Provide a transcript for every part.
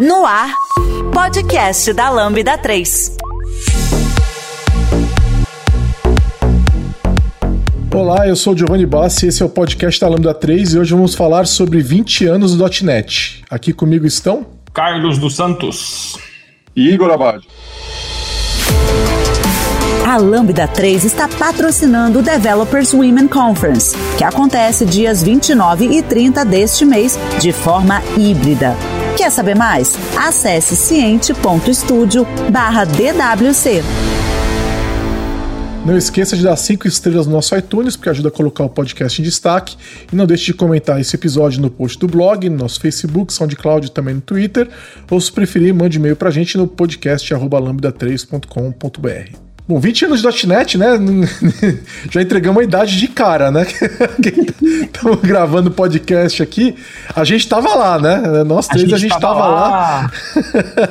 No ar, podcast da Lambda 3. Olá, eu sou o Giovanni Bassi, esse é o podcast da Lambda 3 e hoje vamos falar sobre 20 anos do .NET. Aqui comigo estão... Carlos dos Santos. E Igor Abad. A Lambda 3 está patrocinando o Developers Women Conference, que acontece dias 29 e 30 deste mês, de forma híbrida. Quer saber mais? Acesse ciente.studio DWC. Não esqueça de dar 5 estrelas no nosso iTunes, porque ajuda a colocar o podcast em destaque. E não deixe de comentar esse episódio no post do blog, no nosso Facebook, SoundCloud e também no Twitter. Ou se preferir, mande e-mail pra gente no podcast lambda3.com.br. Bom, 20 anos de .NET, né? Já entregamos a idade de cara, né? Estamos gravando podcast aqui. A gente tava lá, né? Nós três a gente, a gente tava, tava lá.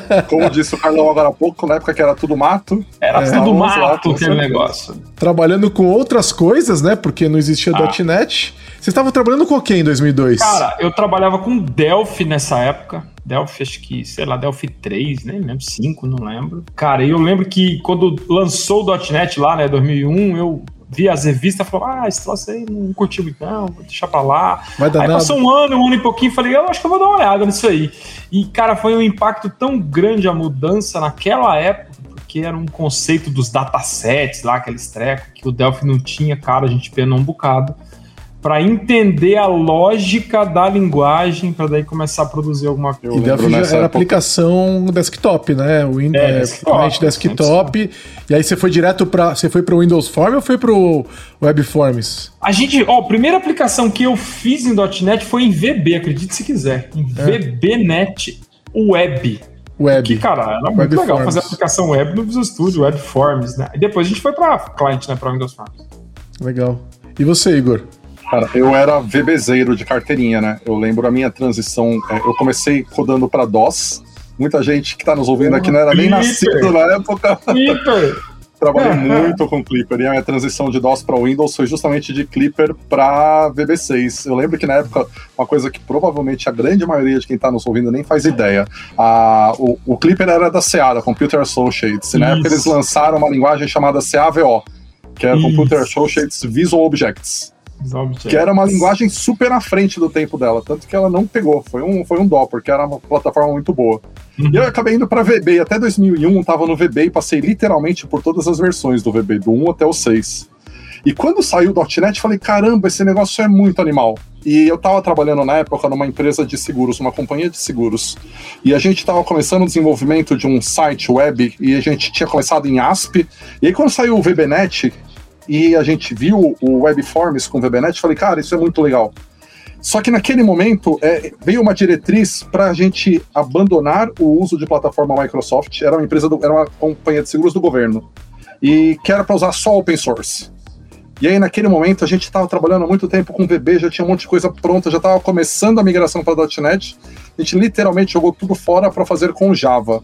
lá. Como disse o Carlão agora há pouco, na época que era tudo mato. Era é, tudo mato aquele negócio. Trabalhando com outras coisas, né? Porque não existia ah. .NET. Vocês estavam trabalhando com o que em 2002? Cara, eu trabalhava com Delphi nessa época. Delphi, acho que, sei lá, Delphi 3, nem lembro, 5, não lembro. Cara, eu lembro que quando lançou o .NET lá, né, 2001, eu vi as revistas e falei, ah, esse troço aí não curtiu muito não, vou deixar pra lá. Aí nada. passou um ano, um ano e pouquinho, falei, eu acho que eu vou dar uma olhada nisso aí. E, cara, foi um impacto tão grande a mudança naquela época, porque era um conceito dos datasets lá, aqueles trecos, que o Delphi não tinha, cara, a gente penou um bocado para entender a lógica da linguagem para daí começar a produzir alguma coisa. E Delphi já era época. aplicação desktop, né? O Windows é, desktop, desktop. E aí você foi direto para você foi para o Windows Form ou foi para o Web Forms? A gente, ó, a primeira aplicação que eu fiz em .NET foi em VB, acredite se quiser, em é. VBNet Web. Web. Que, cara, era muito web legal Forms. fazer aplicação web no Visual Studio, Web Forms, né? E depois a gente foi para cliente, né, para Windows Forms. Legal. E você, Igor? Cara, eu era VBZero de carteirinha, né? Eu lembro a minha transição. É, eu comecei rodando para DOS. Muita gente que tá nos ouvindo aqui não era nem nascido na época. Trabalhei muito com Clipper e a minha transição de DOS para Windows foi justamente de Clipper para VB6. Eu lembro que na época, uma coisa que provavelmente a grande maioria de quem está nos ouvindo nem faz ideia, a, o, o Clipper era da Seara, Computer Associates. E na época eles lançaram uma linguagem chamada CAVO, que é Computer Associates Visual Objects. Que era uma linguagem super à frente do tempo dela, tanto que ela não pegou. Foi um, foi um dó, porque era uma plataforma muito boa. Uhum. E eu acabei indo para VB. Até 2001 tava no VB e passei literalmente por todas as versões do VB, do 1 até o 6. E quando saiu o .NET, falei, caramba, esse negócio é muito animal. E eu estava trabalhando na época numa empresa de seguros, uma companhia de seguros. E a gente estava começando o desenvolvimento de um site web e a gente tinha começado em ASP. E aí quando saiu o VBNet, e a gente viu o Webforms com o VBNet, falei, cara, isso é muito legal. Só que naquele momento é, veio uma diretriz para a gente abandonar o uso de plataforma Microsoft. Era uma empresa, do, era uma companhia de seguros do governo e que era para usar só open source. E aí naquele momento a gente estava trabalhando há muito tempo com VB, já tinha um monte de coisa pronta, já estava começando a migração para .NET. A gente literalmente jogou tudo fora para fazer com Java.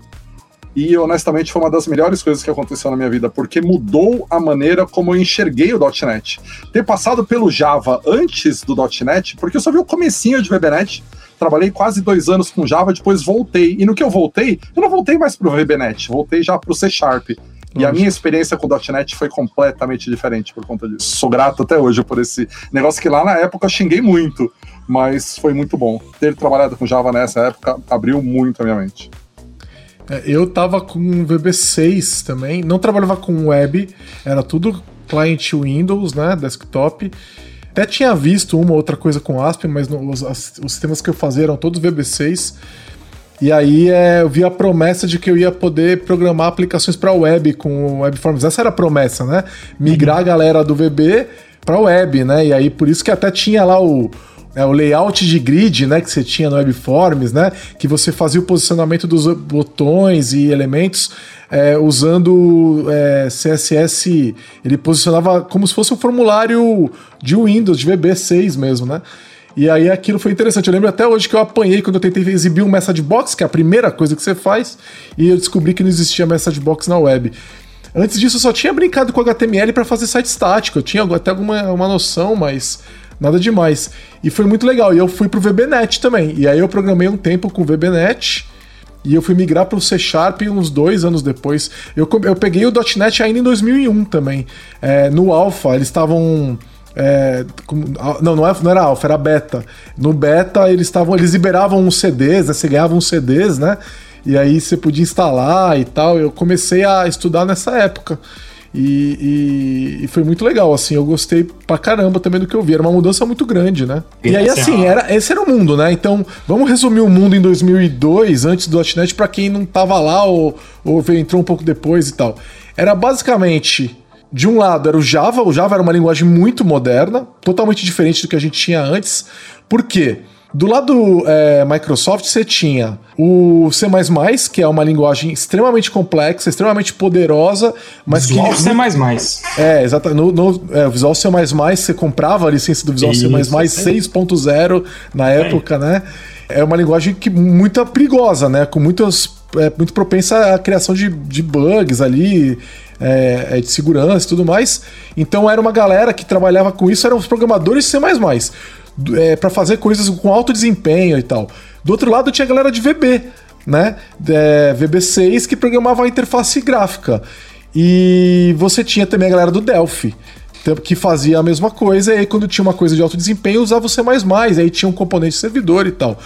E honestamente foi uma das melhores coisas que aconteceu na minha vida, porque mudou a maneira como eu enxerguei o .NET. Ter passado pelo Java antes do .NET, porque eu só vi o comecinho de VBNet, trabalhei quase dois anos com Java, depois voltei. E no que eu voltei, eu não voltei mais pro VBNet, voltei já pro C Sharp. E a minha experiência com o .NET foi completamente diferente por conta disso. Sou grato até hoje por esse negócio que lá na época eu xinguei muito, mas foi muito bom. Ter trabalhado com Java nessa época abriu muito a minha mente. É, eu tava com VB6 também, não trabalhava com web, era tudo client Windows, né, desktop. Até tinha visto uma outra coisa com ASP, mas no, os, as, os sistemas que eu fazia eram todos VB6. E aí é, eu vi a promessa de que eu ia poder programar aplicações para web com WebForms. Essa era a promessa, né? Migrar a galera do VB para web, né? E aí por isso que até tinha lá o é, o layout de grid, né, que você tinha no Webforms, né, que você fazia o posicionamento dos botões e elementos é, usando é, CSS, ele posicionava como se fosse um formulário de Windows, de VB6 mesmo, né? E aí aquilo foi interessante. Eu lembro até hoje que eu apanhei quando eu tentei exibir um message box, que é a primeira coisa que você faz, e eu descobri que não existia message box na web. Antes disso, eu só tinha brincado com HTML para fazer site estático. Eu tinha até alguma uma noção, mas Nada demais. E foi muito legal. E eu fui pro VBNet também. E aí eu programei um tempo com o VBNet. E eu fui migrar para o C Sharp uns dois anos depois. Eu, eu peguei o .NET ainda em 2001 também. É, no Alpha, eles estavam... É, não, não, é, não era alfa, era beta. No beta eles estavam, eles liberavam uns CDs, né? Você ganhava uns CDs, né? E aí você podia instalar e tal. Eu comecei a estudar nessa época. E, e, e, foi muito legal, assim, eu gostei pra caramba também do que eu vi. Era uma mudança muito grande, né? E aí, assim, era, esse era o mundo, né? Então, vamos resumir o mundo em 2002, antes do .NET, pra quem não tava lá ou, ou entrou um pouco depois e tal. Era basicamente, de um lado, era o Java. O Java era uma linguagem muito moderna, totalmente diferente do que a gente tinha antes. Por quê? Do lado é, Microsoft, você tinha o C++, que é uma linguagem extremamente complexa, extremamente poderosa, mas Visual que... C++. É, exatamente. No, no é, Visual C++, você comprava a licença do Visual Isso, C++ 6.0 na época, é. né? É uma linguagem que muito perigosa, né? Com muitas... É, muito propensa à criação de, de bugs ali, é, é, de segurança e tudo mais. Então era uma galera que trabalhava com isso, eram os programadores C++ é, para fazer coisas com alto desempenho e tal. Do outro lado tinha a galera de VB, né? É, VB6 que programava a interface gráfica. E você tinha também a galera do Delphi, que fazia a mesma coisa, e aí quando tinha uma coisa de alto desempenho, usava o C++, aí tinha um componente servidor e tal.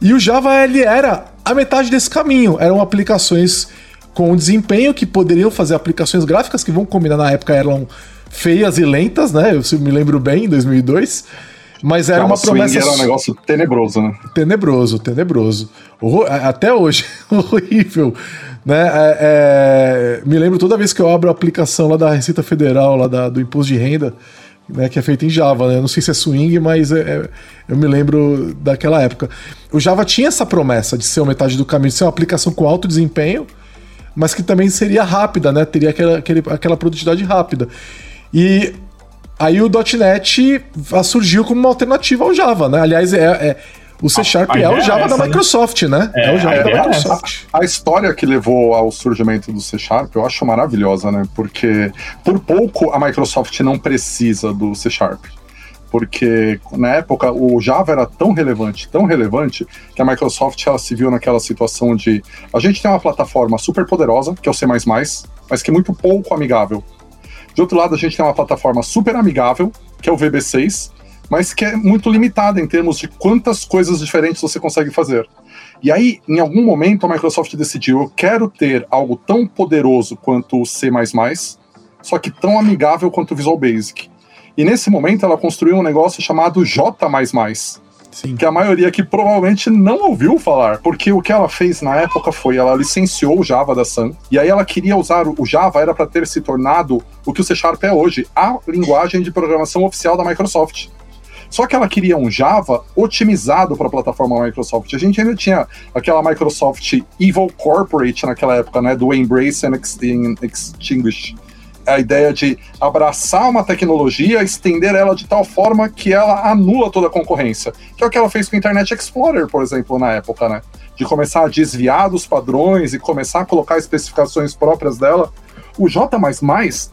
E o Java ele era a metade desse caminho, eram aplicações com desempenho que poderiam fazer aplicações gráficas que vão combinar na época eram feias e lentas, né? Eu me lembro bem, em 2002. Mas era uma promessa. Era um negócio tenebroso, né? Tenebroso, tenebroso. Até hoje, horrível. Né? É, é... Me lembro toda vez que eu abro a aplicação lá da Receita Federal, lá da, do Imposto de Renda, né, que é feita em Java, né? Eu não sei se é swing, mas é, é, eu me lembro daquela época. O Java tinha essa promessa de ser uma metade do caminho, de ser uma aplicação com alto desempenho, mas que também seria rápida, né? Teria aquela, aquele, aquela produtividade rápida. E Aí o .NET surgiu como uma alternativa ao Java, né? Aliás, é, é o C Sharp é o Java essa, da né? Microsoft, né? É, é o Java da é Microsoft. A, a, história que levou ao surgimento do C Sharp eu acho maravilhosa, né? Porque por pouco a Microsoft não precisa do C Sharp. Porque na época o Java era tão relevante, tão relevante, que a Microsoft ela se viu naquela situação de a gente tem uma plataforma super poderosa, que é o C, mas que é muito pouco amigável de outro lado, a gente tem uma plataforma super amigável, que é o VB6, mas que é muito limitada em termos de quantas coisas diferentes você consegue fazer. E aí, em algum momento, a Microsoft decidiu: eu quero ter algo tão poderoso quanto o C, só que tão amigável quanto o Visual Basic. E nesse momento, ela construiu um negócio chamado J. Sim. que a maioria aqui provavelmente não ouviu falar, porque o que ela fez na época foi ela licenciou o Java da Sun e aí ela queria usar o Java era para ter se tornado o que o C Sharp é hoje, a linguagem de programação oficial da Microsoft. Só que ela queria um Java otimizado para a plataforma Microsoft. A gente ainda tinha aquela Microsoft Evil Corporate naquela época, né, do Embrace and Extinguish a ideia de abraçar uma tecnologia, estender ela de tal forma que ela anula toda a concorrência. Que é o que ela fez com o Internet Explorer, por exemplo, na época, né? De começar a desviar dos padrões e começar a colocar especificações próprias dela. O J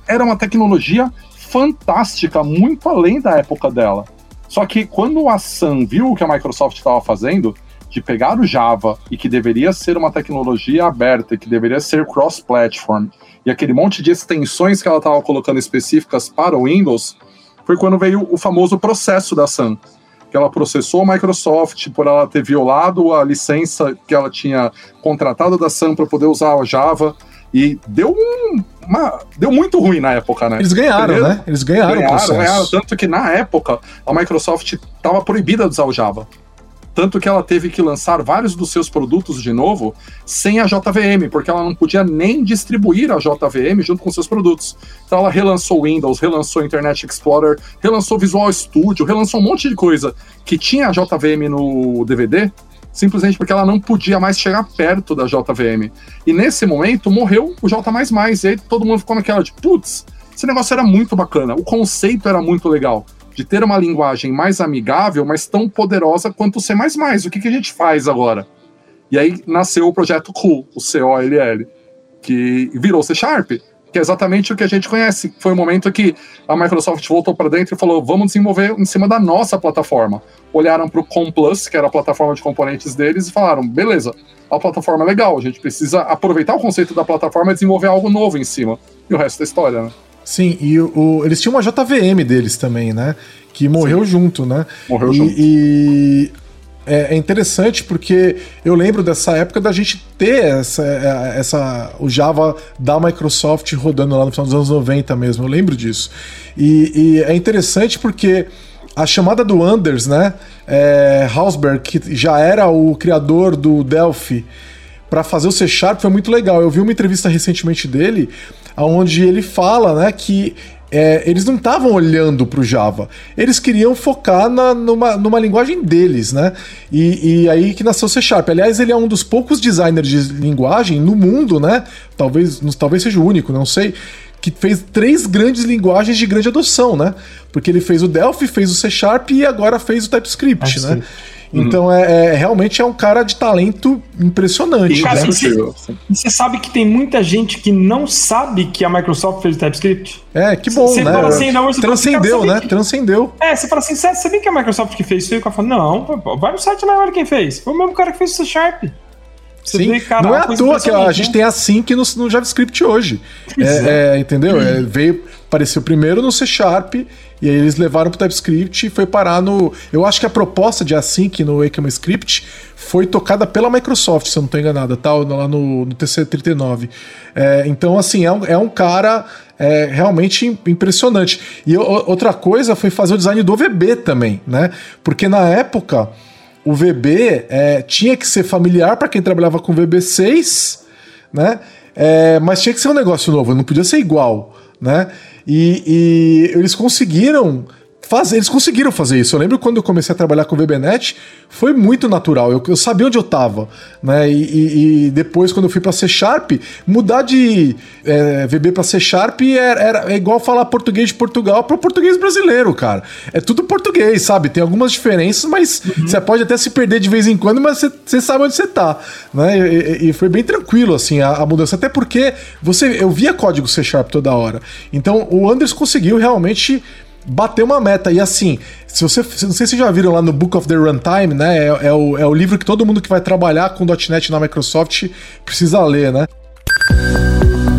era uma tecnologia fantástica, muito além da época dela. Só que quando a Sun viu o que a Microsoft estava fazendo, de pegar o Java e que deveria ser uma tecnologia aberta, que deveria ser cross-platform, e aquele monte de extensões que ela estava colocando específicas para o Windows, foi quando veio o famoso processo da Sun, que ela processou a Microsoft por ela ter violado a licença que ela tinha contratado da Sun para poder usar a Java, e deu um, uma, deu muito ruim na época, né? Eles ganharam, Primeiro, né? Eles ganharam, ganharam o processo. Ganharam, tanto que na época a Microsoft estava proibida de usar o Java. Tanto que ela teve que lançar vários dos seus produtos de novo sem a JVM, porque ela não podia nem distribuir a JVM junto com seus produtos. Então ela relançou Windows, relançou Internet Explorer, relançou Visual Studio, relançou um monte de coisa que tinha a JVM no DVD, simplesmente porque ela não podia mais chegar perto da JVM. E nesse momento morreu o J++, e aí todo mundo ficou naquela de, putz, esse negócio era muito bacana, o conceito era muito legal de ter uma linguagem mais amigável, mas tão poderosa quanto o C++. O que, que a gente faz agora? E aí nasceu o projeto COOL, o C-O-L-L, que virou C Sharp, que é exatamente o que a gente conhece. Foi o momento que a Microsoft voltou para dentro e falou: vamos desenvolver em cima da nossa plataforma. Olharam para o ComPlus, que era a plataforma de componentes deles, e falaram: beleza, a plataforma é legal, a gente precisa aproveitar o conceito da plataforma e desenvolver algo novo em cima. E o resto da história, né? Sim, e o, eles tinham uma JVM deles também, né? Que morreu Sim. junto, né? Morreu e, junto. E é, é, interessante porque eu lembro dessa época da gente ter essa, é, essa o Java da Microsoft rodando lá no final dos anos 90 mesmo, eu lembro disso. E, e é interessante porque a chamada do Anders, né? É, Hausberg, que já era o criador do Delphi, para fazer o C Sharp foi muito legal. Eu vi uma entrevista recentemente dele onde ele fala né, que é, eles não estavam olhando para o Java, eles queriam focar na, numa, numa linguagem deles, né? E, e, aí que nasceu o C Sharp. Aliás, ele é um dos poucos designers de linguagem no mundo, né? Talvez, talvez seja o único, não sei. Que fez três grandes linguagens de grande adoção, né? Porque ele fez o Delphi, fez o C Sharp e agora fez o TypeScript, né? Uhum. Então é, é, realmente é um cara de talento impressionante. Cara, né? você sabe que tem muita gente que não sabe que a Microsoft fez o TypeScript? É, que bom, né? Assim, não, Transcendeu, né? Que... Transcendeu. É, você fala assim, você sabia que a Microsoft que fez isso? E o cara fala, não, vai no site lá, olha quem fez. Foi o mesmo cara que fez o C Sharp. Você Sim, vê, cara, não é à toa que a gente né? tem a Sync no, no JavaScript hoje. É, é, entendeu? É, veio, apareceu primeiro no C Sharp, e aí eles levaram pro TypeScript e foi parar no. Eu acho que a proposta de Async no ECMAScript foi tocada pela Microsoft, se eu não estou enganado, tá? Lá no, no TC39. É, então, assim, é um, é um cara é, realmente impressionante. E outra coisa foi fazer o design do VB também, né? Porque na época o VB é, tinha que ser familiar para quem trabalhava com VB6, né? É, mas tinha que ser um negócio novo, não podia ser igual, né? E, e eles conseguiram fazer, eles conseguiram fazer isso. Eu lembro quando eu comecei a trabalhar com o VBNet, foi muito natural. Eu, eu sabia onde eu estava, né? E, e, e, depois, quando eu fui para C Sharp, mudar de é, VB para C Sharp era, era, é igual falar português de Portugal para português brasileiro, cara. É tudo português, sabe? Tem algumas diferenças, mas uhum. você pode até se perder de vez em quando, mas você, você sabe onde você está, né? E, e, foi bem tranquilo assim a, a, mudança, até porque você eu via código C Sharp toda hora. Então o Anders conseguiu realmente bater uma meta. E assim, se você. Não sei se vocês já viram lá no Book of the Runtime, né? É, é, o, é o livro que todo mundo que vai trabalhar com .NET na Microsoft precisa ler, né?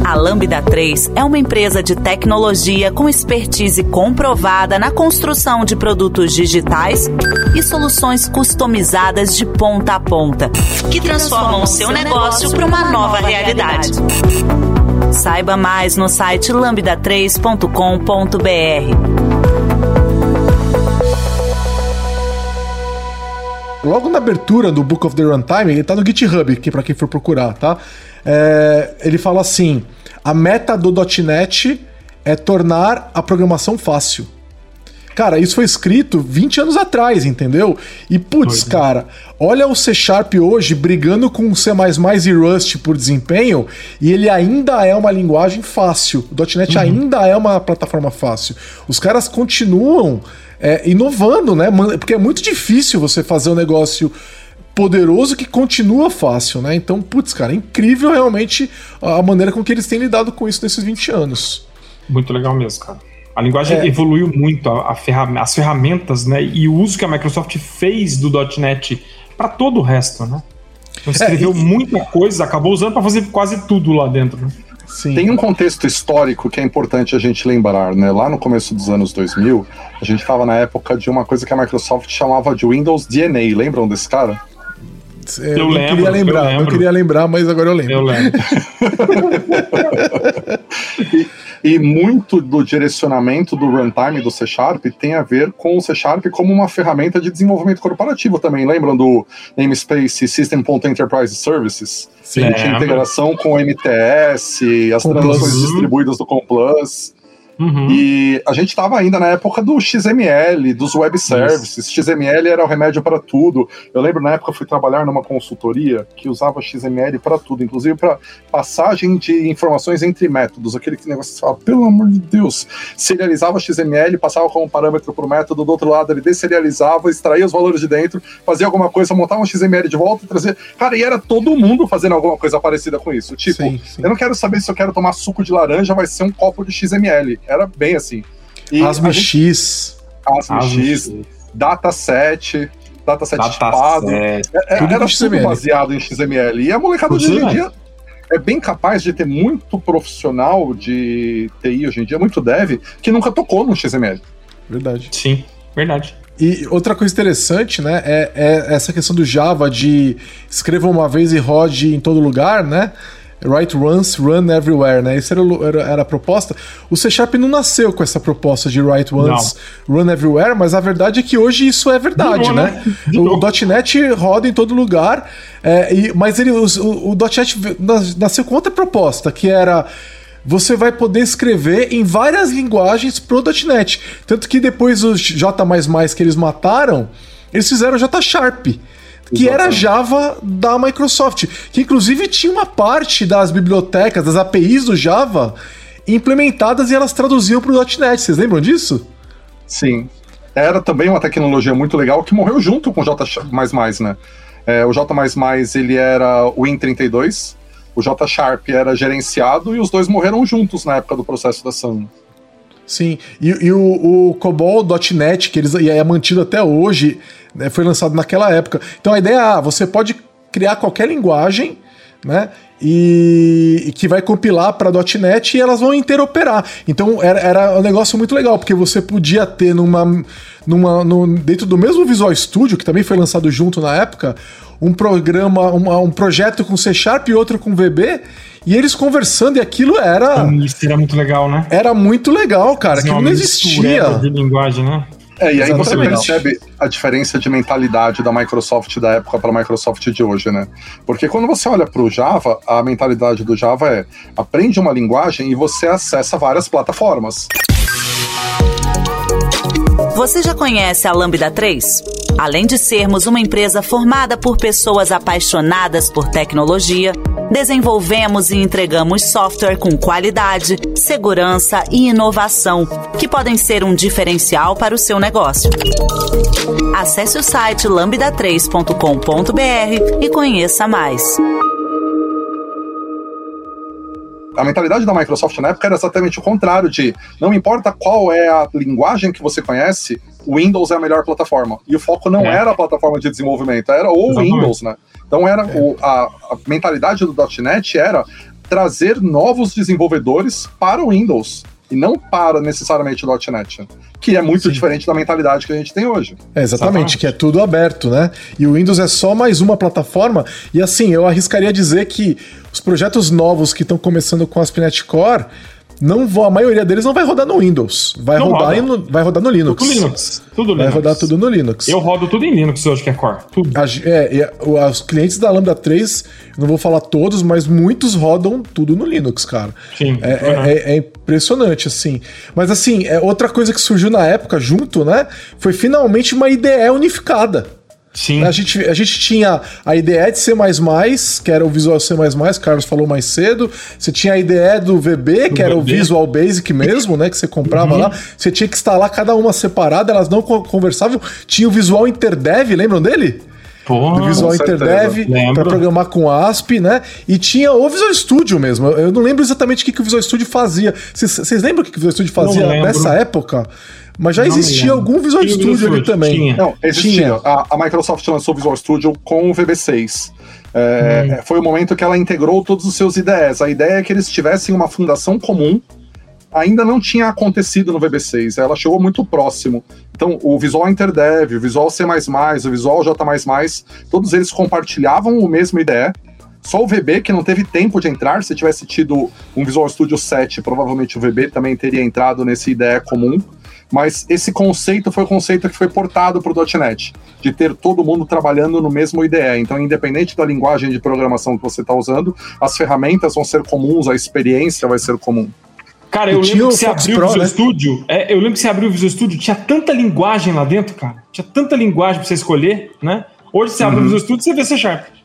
A Lambda 3 é uma empresa de tecnologia com expertise comprovada na construção de produtos digitais e soluções customizadas de ponta a ponta, que transformam o seu negócio para uma nova realidade. Saiba mais no site lambda3.com.br. Logo na abertura do Book of the Runtime, ele tá no GitHub, que para quem for procurar, tá? É, ele fala assim: a meta do .NET é tornar a programação fácil. Cara, isso foi escrito 20 anos atrás, entendeu? E putz, é. cara, olha o C Sharp hoje brigando com o C e Rust por desempenho, e ele ainda é uma linguagem fácil. O .NET uhum. ainda é uma plataforma fácil. Os caras continuam é, inovando, né? Porque é muito difícil você fazer um negócio poderoso que continua fácil, né? Então, putz, cara, é incrível realmente a maneira com que eles têm lidado com isso nesses 20 anos. Muito legal mesmo, cara. A linguagem é. evoluiu muito, a, a ferram as ferramentas, né? E o uso que a Microsoft fez do .NET para todo o resto, né? Então, escreveu é, e... muita coisa, acabou usando para fazer quase tudo lá dentro. Né? Sim. Tem um contexto histórico que é importante a gente lembrar, né? Lá no começo dos anos 2000, a gente estava na época de uma coisa que a Microsoft chamava de Windows DNA. Lembram desse cara? É, eu, eu lembro, queria lembrar, eu não queria lembrar, mas agora eu lembro. Eu lembro. e, muito do direcionamento do runtime do C Sharp tem a ver com o C Sharp como uma ferramenta de desenvolvimento corporativo também. Lembram do namespace System.Enterprise Services? Sim, tinha integração com o MTS, as transações distribuídas do Complus. Uhum. E a gente estava ainda na época do XML, dos web services. Isso. XML era o remédio para tudo. Eu lembro na época eu fui trabalhar numa consultoria que usava XML para tudo, inclusive para passagem de informações entre métodos. Aquele negócio que você fala, pelo amor de Deus, serializava XML, passava como parâmetro para o método, do outro lado ele deserializava, extraía os valores de dentro, fazia alguma coisa, montava um XML de volta e trazia. Cara, e era todo mundo fazendo alguma coisa parecida com isso. Tipo, sim, sim. eu não quero saber se eu quero tomar suco de laranja, vai ser um copo de XML era bem assim. E Asmo X. Asmo X, Dataset, Dataset Data tipado. É, é, tudo era tudo baseado em XML. E a molecada de hoje em dia é bem capaz de ter muito profissional de TI hoje em dia, muito dev, que nunca tocou no XML. Verdade. Sim, verdade. E outra coisa interessante, né, é, é, essa questão do Java de escreva uma vez e rode em todo lugar, né? Write once, run everywhere, né? Essa era, era, era, a proposta. O C Sharp não nasceu com essa proposta de write once, não. run everywhere, mas a verdade é que hoje isso é verdade, né? né? O, o .NET roda em todo lugar, é, e, mas ele, o, o, o .NET nasceu com outra proposta, que era você vai poder escrever em várias linguagens pro .NET. Tanto que depois os J++ que eles mataram, eles fizeram J Sharp que Exatamente. era Java da Microsoft, que inclusive tinha uma parte das bibliotecas, das APIs do Java implementadas e elas traduziam para o .NET. Vocês lembram disso? Sim. Era também uma tecnologia muito legal que morreu junto com o J++, né? É, o J++ ele era o Win32, o J Sharp era gerenciado e os dois morreram juntos na época do processo da Sun. Sim, e, e o, o COBOL.NET, que eles, e é mantido até hoje, né, foi lançado naquela época. Então a ideia é, ah, você pode criar qualquer linguagem, né? E, e, que vai compilar para .NET e elas vão interoperar. Então era, era um negócio muito legal, porque você podia ter numa, numa, no, dentro do mesmo Visual Studio, que também foi lançado junto na época, um programa, uma, um projeto com C Sharp e outro com VB, e eles conversando, e aquilo era. Isso era muito legal, né? Era muito legal, cara. Aquilo não existia. De linguagem, né? É, e aí Exatamente. você percebe a diferença de mentalidade da Microsoft da época para a Microsoft de hoje, né? Porque quando você olha para o Java, a mentalidade do Java é aprende uma linguagem e você acessa várias plataformas. Você já conhece a Lambda 3? Além de sermos uma empresa formada por pessoas apaixonadas por tecnologia, desenvolvemos e entregamos software com qualidade, segurança e inovação, que podem ser um diferencial para o seu negócio. Acesse o site lambda3.com.br e conheça mais a mentalidade da Microsoft na época era exatamente o contrário de não importa qual é a linguagem que você conhece, o Windows é a melhor plataforma. E o foco não é. era a plataforma de desenvolvimento, era o Exatamente. Windows, né? Então era é. o, a, a mentalidade do .NET era trazer novos desenvolvedores para o Windows e não para necessariamente o .NET, que é muito Sim. diferente da mentalidade que a gente tem hoje. É, exatamente, que é tudo aberto, né? E o Windows é só mais uma plataforma, e assim, eu arriscaria dizer que os projetos novos que estão começando com a ASP.NET Core não vou, a maioria deles não vai rodar no Windows. Vai, rodar, no, vai rodar no Linux. Tudo Linux. Tudo vai rodar tudo no Linux. Eu rodo tudo em Linux hoje, que é Core. Tudo. A, é, os clientes da Lambda 3, não vou falar todos, mas muitos rodam tudo no Linux, cara. Sim. É, uhum. é, é impressionante, assim. Mas, assim, é, outra coisa que surgiu na época, junto, né? Foi finalmente uma IDE unificada. Sim. A gente, a gente tinha a IDE de C, que era o Visual C, o Carlos falou mais cedo. Você tinha a IDE do VB, que era VB. o Visual Basic mesmo, né? Que você comprava uhum. lá. Você tinha que instalar cada uma separada, elas não conversavam. Tinha o Visual Interdev, lembram dele? Pô, Visual Interdev para programar com ASP, né? E tinha o Visual Studio mesmo. Eu não lembro exatamente o que, que o Visual Studio fazia. Vocês lembram o que, que o Visual Studio fazia nessa época? Mas já não existia algum Visual Studio, Studio ali também. Tinha. Não, existia. A, a, Microsoft lançou o Visual Studio com o VB6. É, hum. Foi o momento que ela integrou todos os seus ideias. A ideia é que eles tivessem uma fundação comum. Ainda não tinha acontecido no VB6, ela chegou muito próximo. Então, o Visual Interdev, o Visual C++, o Visual J++, todos eles compartilhavam o mesmo IDE, só o VB que não teve tempo de entrar. Se tivesse tido um Visual Studio 7, provavelmente o VB também teria entrado nesse IDE comum. Mas esse conceito foi o conceito que foi portado para o .NET, de ter todo mundo trabalhando no mesmo IDE. Então, independente da linguagem de programação que você está usando, as ferramentas vão ser comuns, a experiência vai ser comum. Cara, eu lembro que você abriu Pro, o Visual né? Studio. É, eu lembro que você abriu o Visual Studio, tinha tanta linguagem lá dentro, cara. Tinha tanta linguagem pra você escolher, né? Hoje você uhum. abre o Visual Studio e você vê C Sharp.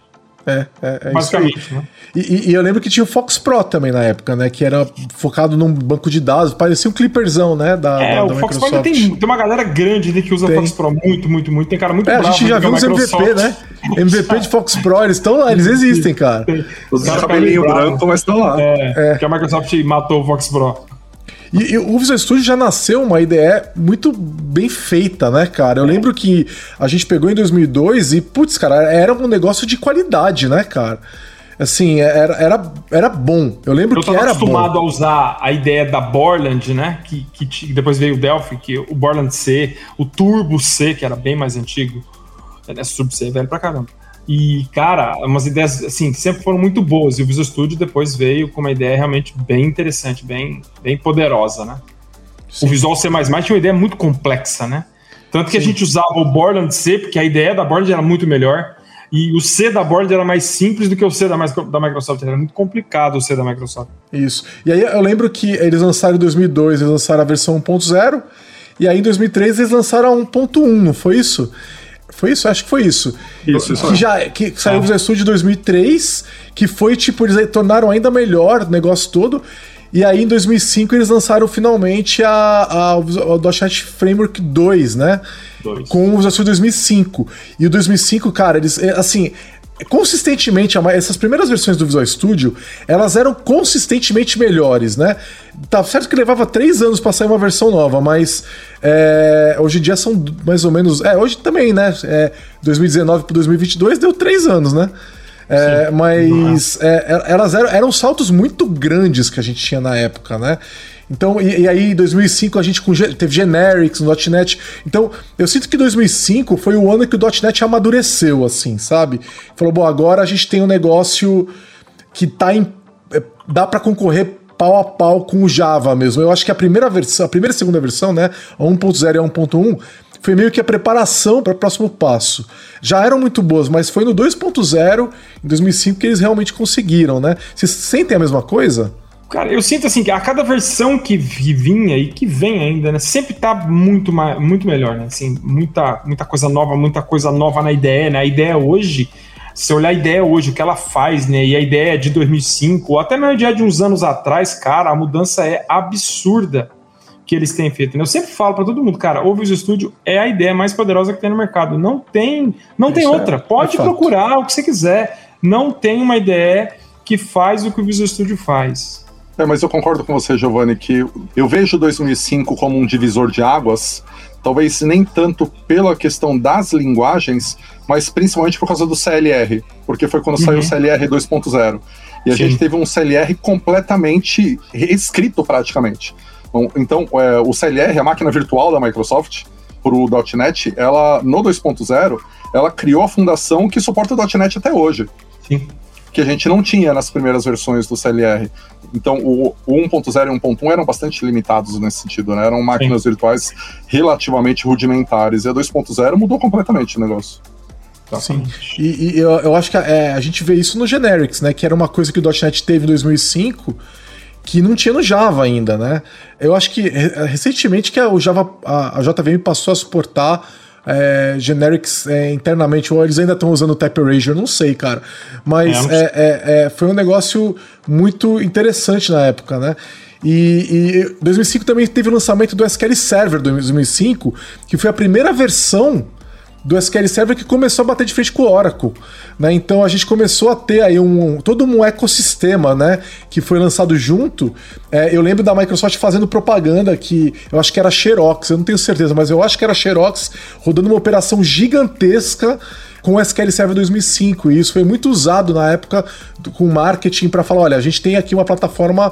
É, é, é Basicamente, né? E, e, eu lembro que tinha o Fox Pro também na época, né? Que era focado num banco de dados, parecia um clipperzão, né? Da, é, da, o Fox Pro tem, tem uma galera grande ali que usa o Fox Pro muito, muito, muito. Tem cara muito é, A gente já viu os MVP, né? MVP de Fox Pro, eles estão lá, eles existem, cara. Os cabelinhos brancos, mas estão lá. É, é. Que a Microsoft matou o Fox Pro. E, e, o Visual Studio já nasceu uma ideia muito bem feita, né, cara? Eu lembro que a gente pegou em 2002 e, putz, cara, era um negócio de qualidade, né, cara? Assim, era, era, era bom. Eu lembro eu que era bom. Eu acostumado a usar a ideia da Borland, né? Que, que depois veio o Delphi, que o Borland C, o Turbo C, que era bem mais antigo. Esse Turbo C é velho pra caramba. E, cara, umas ideias, assim, que sempre foram muito boas. E o Visual Studio depois veio com uma ideia realmente bem interessante, bem, bem poderosa, né? Sim. O Visual C++ tinha uma ideia muito complexa, né? Tanto que Sim. a gente usava o Borland C, porque a ideia da Borland era muito melhor. E o C da Borland era mais simples do que o C da, da Microsoft. Era muito complicado o C da Microsoft. Isso. E aí eu lembro que eles lançaram em 2002, eles lançaram a versão 1.0. E aí em 2003 eles lançaram a 1.1, não foi isso? Foi isso? Acho que foi isso. Isso, isso. Que, já, que saiu ah. do Studio em 2003, que foi tipo, eles tornaram ainda melhor o negócio todo. E aí em 2005 eles lançaram finalmente a, a, o .NET Framework 2, né? Dois. Com o Visual Studio 2005. E o 2005, cara, eles, é, assim, consistentemente, essas primeiras versões do Visual Studio, elas eram consistentemente melhores, né? Tá certo que levava três anos para sair uma versão nova, mas é, hoje em dia são mais ou menos. É, hoje também, né? É, 2019 para 2022 deu três anos, né? É, mas é, elas eram, eram saltos muito grandes que a gente tinha na época, né? Então, e, e, aí em 2005 a gente teve generics no .NET. Então, eu sinto que 2005 foi o ano que o .NET amadureceu, assim, sabe? Falou, bom, agora a gente tem um negócio que tá em... É, dá para concorrer pau a pau com o Java mesmo. Eu acho que a primeira versão, a primeira e segunda versão, né, a 1.0 e a 1.1, foi meio que a preparação para o próximo passo. Já eram muito boas, mas foi no 2.0 em 2005 que eles realmente conseguiram, né? Vocês sentem a mesma coisa? Cara, eu sinto assim que a cada versão que vinha e que vem ainda, né, sempre tá muito, muito melhor, né? Assim, muita, muita coisa nova, muita coisa nova na ideia, né? A ideia hoje, se olhar a ideia hoje, o que ela faz, né? E a ideia de 2005, ou até mesmo a ideia de uns anos atrás, cara, a mudança é absurda que eles têm feito. Né? Eu sempre falo para todo mundo, cara, o Visual Studio é a ideia mais poderosa que tem no mercado. Não tem, não tem outra. É, Pode é procurar o que você quiser. Não tem uma ideia que faz o que o Visual Studio faz. É, mas eu concordo com você, Giovanni, que eu vejo 2005 como um divisor de águas, talvez nem tanto pela questão das linguagens, mas principalmente por causa do CLR, porque foi quando uhum. saiu o CLR 2.0. E a Sim. gente teve um CLR completamente reescrito praticamente. Então, é, o CLR, a máquina virtual da Microsoft, para o .NET, ela no 2.0, ela criou a fundação que suporta o .NET até hoje. Sim que a gente não tinha nas primeiras versões do CLR. Então, o, o 1.0 e 1.1 eram bastante limitados nesse sentido, né? Eram máquinas Sim. virtuais relativamente rudimentares. E a 2.0 mudou completamente o negócio. Tá. Sim. E, e eu, eu, acho que é, a gente vê isso no Generics, né? Que era uma coisa que o .NET teve em 2005 que não tinha no Java ainda, né? Eu acho que recentemente que o Java, a, a JVM passou a suportar é, generics é, internamente, ou eles ainda estão usando o Type Erasure, não sei, cara. Mas é, é, é, foi um negócio muito interessante na época, né? E, e 2005 também teve o lançamento do SQL Server 2005, que foi a primeira versão do SQL Server que começou a bater de frente com o Oracle, né? Então a gente começou a ter aí um todo um ecossistema, né, que foi lançado junto. É, eu lembro da Microsoft fazendo propaganda que eu acho que era Xerox, eu não tenho certeza, mas eu acho que era Xerox rodando uma operação gigantesca com o SQL Server 2005 e isso foi muito usado na época com marketing para falar, olha, a gente tem aqui uma plataforma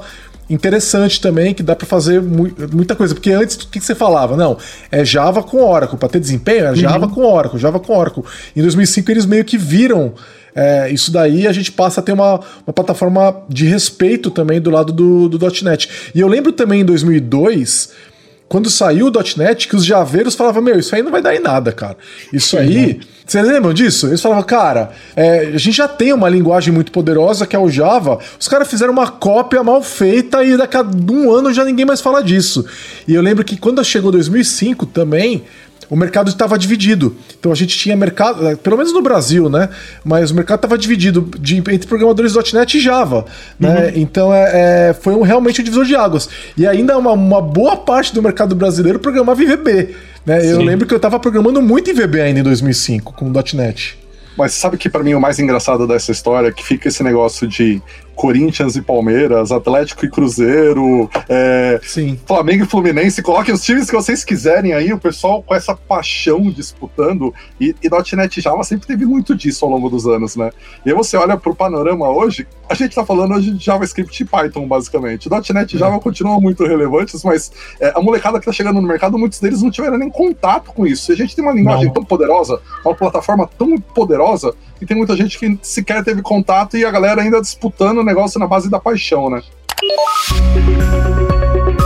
interessante também, que dá para fazer mu muita coisa. Porque antes, o que, que, você falava? Não, é Java com Oracle. Para ter desempenho, é Java uhum. com Oracle, Java com Oracle. Em 2005, eles meio que viram é, isso daí a gente passa a ter uma, uma plataforma de respeito também do lado do, do .NET. E eu lembro também em 2002 quando saiu o .NET, que os javeiros falavam, meu, isso aí não vai dar em nada, cara. Isso aí... Vocês lembram disso? Eles falavam, cara, é, a gente já tem uma linguagem muito poderosa que é o Java. Os caras fizeram uma cópia mal feita e daqui a um ano já ninguém mais fala disso. E eu lembro que quando chegou 2005 também, o mercado estava dividido. Então a gente tinha mercado, é, pelo menos no Brasil, né? Mas o mercado estava dividido de, entre programadores .NET e Java, né? Uhum. Então é, é, foi um, realmente um divisor de águas. E ainda uma, uma boa parte do mercado brasileiro programava em VB. Né? Eu lembro que eu estava programando muito em VB ainda em 2005 com .NET. Mas sabe que para mim o mais engraçado dessa história é que fica esse negócio de Corinthians e Palmeiras, Atlético e Cruzeiro, é, Flamengo e Fluminense. Coloquem os times que vocês quiserem aí, o pessoal com essa paixão disputando. E, e .NET Java sempre teve muito disso ao longo dos anos, né? E aí você olha pro panorama hoje, a gente tá falando hoje de JavaScript e Python, basicamente. .NET e Java é. continuam muito relevantes, mas é, a molecada que tá chegando no mercado, muitos deles não tiveram nem contato com isso. E a gente tem uma linguagem não. tão poderosa, uma plataforma tão poderosa, e tem muita gente que sequer teve contato e a galera ainda disputando o negócio na base da paixão, né?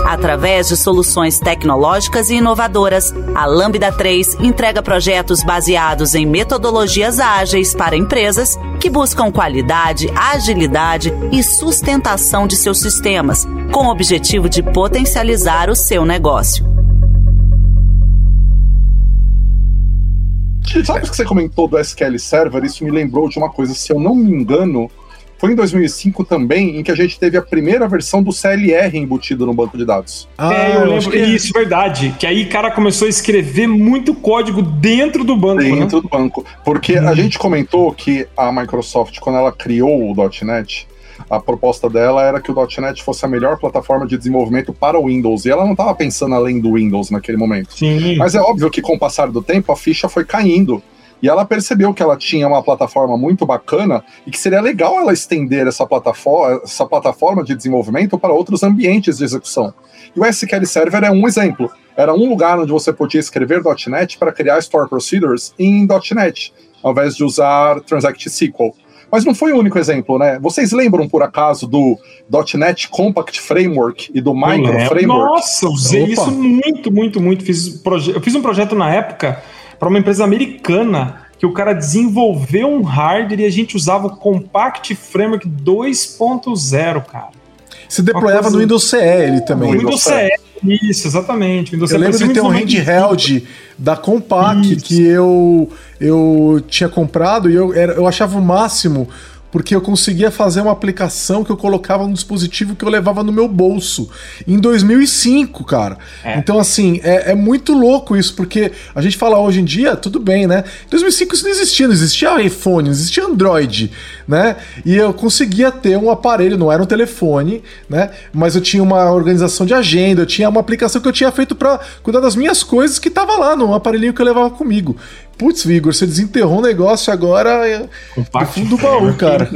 Através de soluções tecnológicas e inovadoras, a Lambda 3 entrega projetos baseados em metodologias ágeis para empresas que buscam qualidade, agilidade e sustentação de seus sistemas, com o objetivo de potencializar o seu negócio. Sabe o que você comentou do SQL Server? Isso me lembrou de uma coisa, se eu não me engano, foi em 2005 também em que a gente teve a primeira versão do CLR embutido no banco de dados. Ah, é, eu lembro. Que... É. Isso, verdade. Que aí o cara começou a escrever muito código dentro do banco. Né? Dentro né? do banco. Porque hum. a gente comentou que a Microsoft, quando ela criou o .NET, a proposta dela era que o .NET fosse a melhor plataforma de desenvolvimento para o Windows, e ela não estava pensando além do Windows naquele momento. Sim. Mas é óbvio que com o passar do tempo a ficha foi caindo, e ela percebeu que ela tinha uma plataforma muito bacana e que seria legal ela estender essa plataforma, essa plataforma de desenvolvimento para outros ambientes de execução. E o SQL Server é um exemplo. Era um lugar onde você podia escrever .NET para criar store procedures em .NET, ao invés de usar Transact SQL. Mas não foi o único exemplo, né? Vocês lembram, por acaso, do .NET Compact Framework e do Micro Framework? Nossa, usei Opa. isso muito, muito, muito. Fiz eu fiz um projeto na época para uma empresa americana que o cara desenvolveu um hardware e a gente usava o Compact Framework 2.0, cara. Se deployava coisa... no Windows CE ele também. No Windows CE, isso, exatamente. Windows eu lembro de ter um handheld da Compaq isso. que eu, eu tinha comprado e eu, era, eu achava o máximo porque eu conseguia fazer uma aplicação que eu colocava no dispositivo que eu levava no meu bolso. Em 2005, cara. É. Então, assim, é, é, muito louco isso, porque a gente fala hoje em dia, tudo bem, né? Em 2005 isso não existia, não existia iPhone, não existia Android, né? E eu conseguia ter um aparelho, não era um telefone, né? Mas eu tinha uma organização de agenda, eu tinha uma aplicação que eu tinha feito para cuidar das minhas coisas que tava lá no aparelhinho que eu levava comigo. Putz, Vigor, você desenterrou um negócio agora é, no fundo do baú, cara.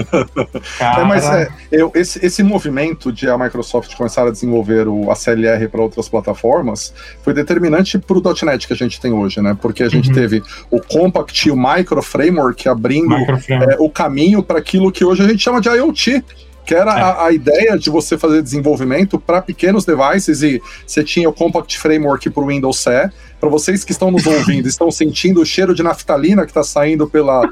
é, mas é, eu, esse, esse movimento de a Microsoft começar a desenvolver o, a CLR para outras plataformas foi determinante para o .NET que a gente tem hoje, né? Porque a gente uhum. teve o Compact e o Micro Framework abrindo é, o caminho para aquilo que hoje a gente chama de IoT, que era é. a, a, ideia de você fazer desenvolvimento para pequenos devices e você tinha o Compact Framework para o Windows CE, para vocês que estão nos ouvindo, estão sentindo o cheiro de naftalina que está saindo pela,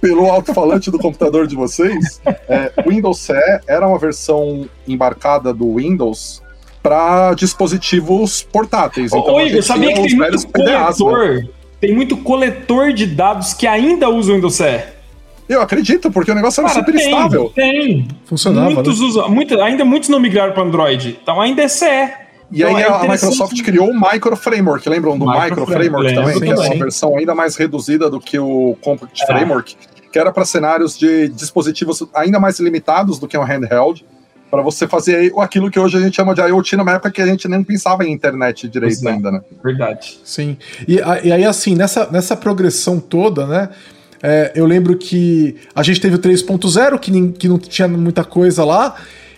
pelo alto-falante do computador de vocês, é, o Windows CE era uma versão embarcada do Windows para dispositivos portáteis. Então, Ô, Igor, sabia que tem muito coletor, né? tem muito coletor de dados que ainda usa o Windows CE? Eu acredito, porque o negócio era Cara, super tem, estável. Tem. Funcionava. Muitos né? usam, muito, ainda muitos não migraram para Android. Então ainda é CE. E então, aí é a Microsoft criou o Micro Framework, lembram do Micro, Micro Framework, Framework também, que é uma versão ainda mais reduzida do que o Compact é. Framework, que era para cenários de dispositivos ainda mais limitados do que um handheld, para você fazer aquilo que hoje a gente chama de IoT, numa época que a gente nem pensava em internet direito ainda, né? Verdade. Sim. E, e aí, assim, nessa, nessa progressão toda, né? É, eu lembro que a gente teve o 3.0, que, que não tinha muita coisa lá,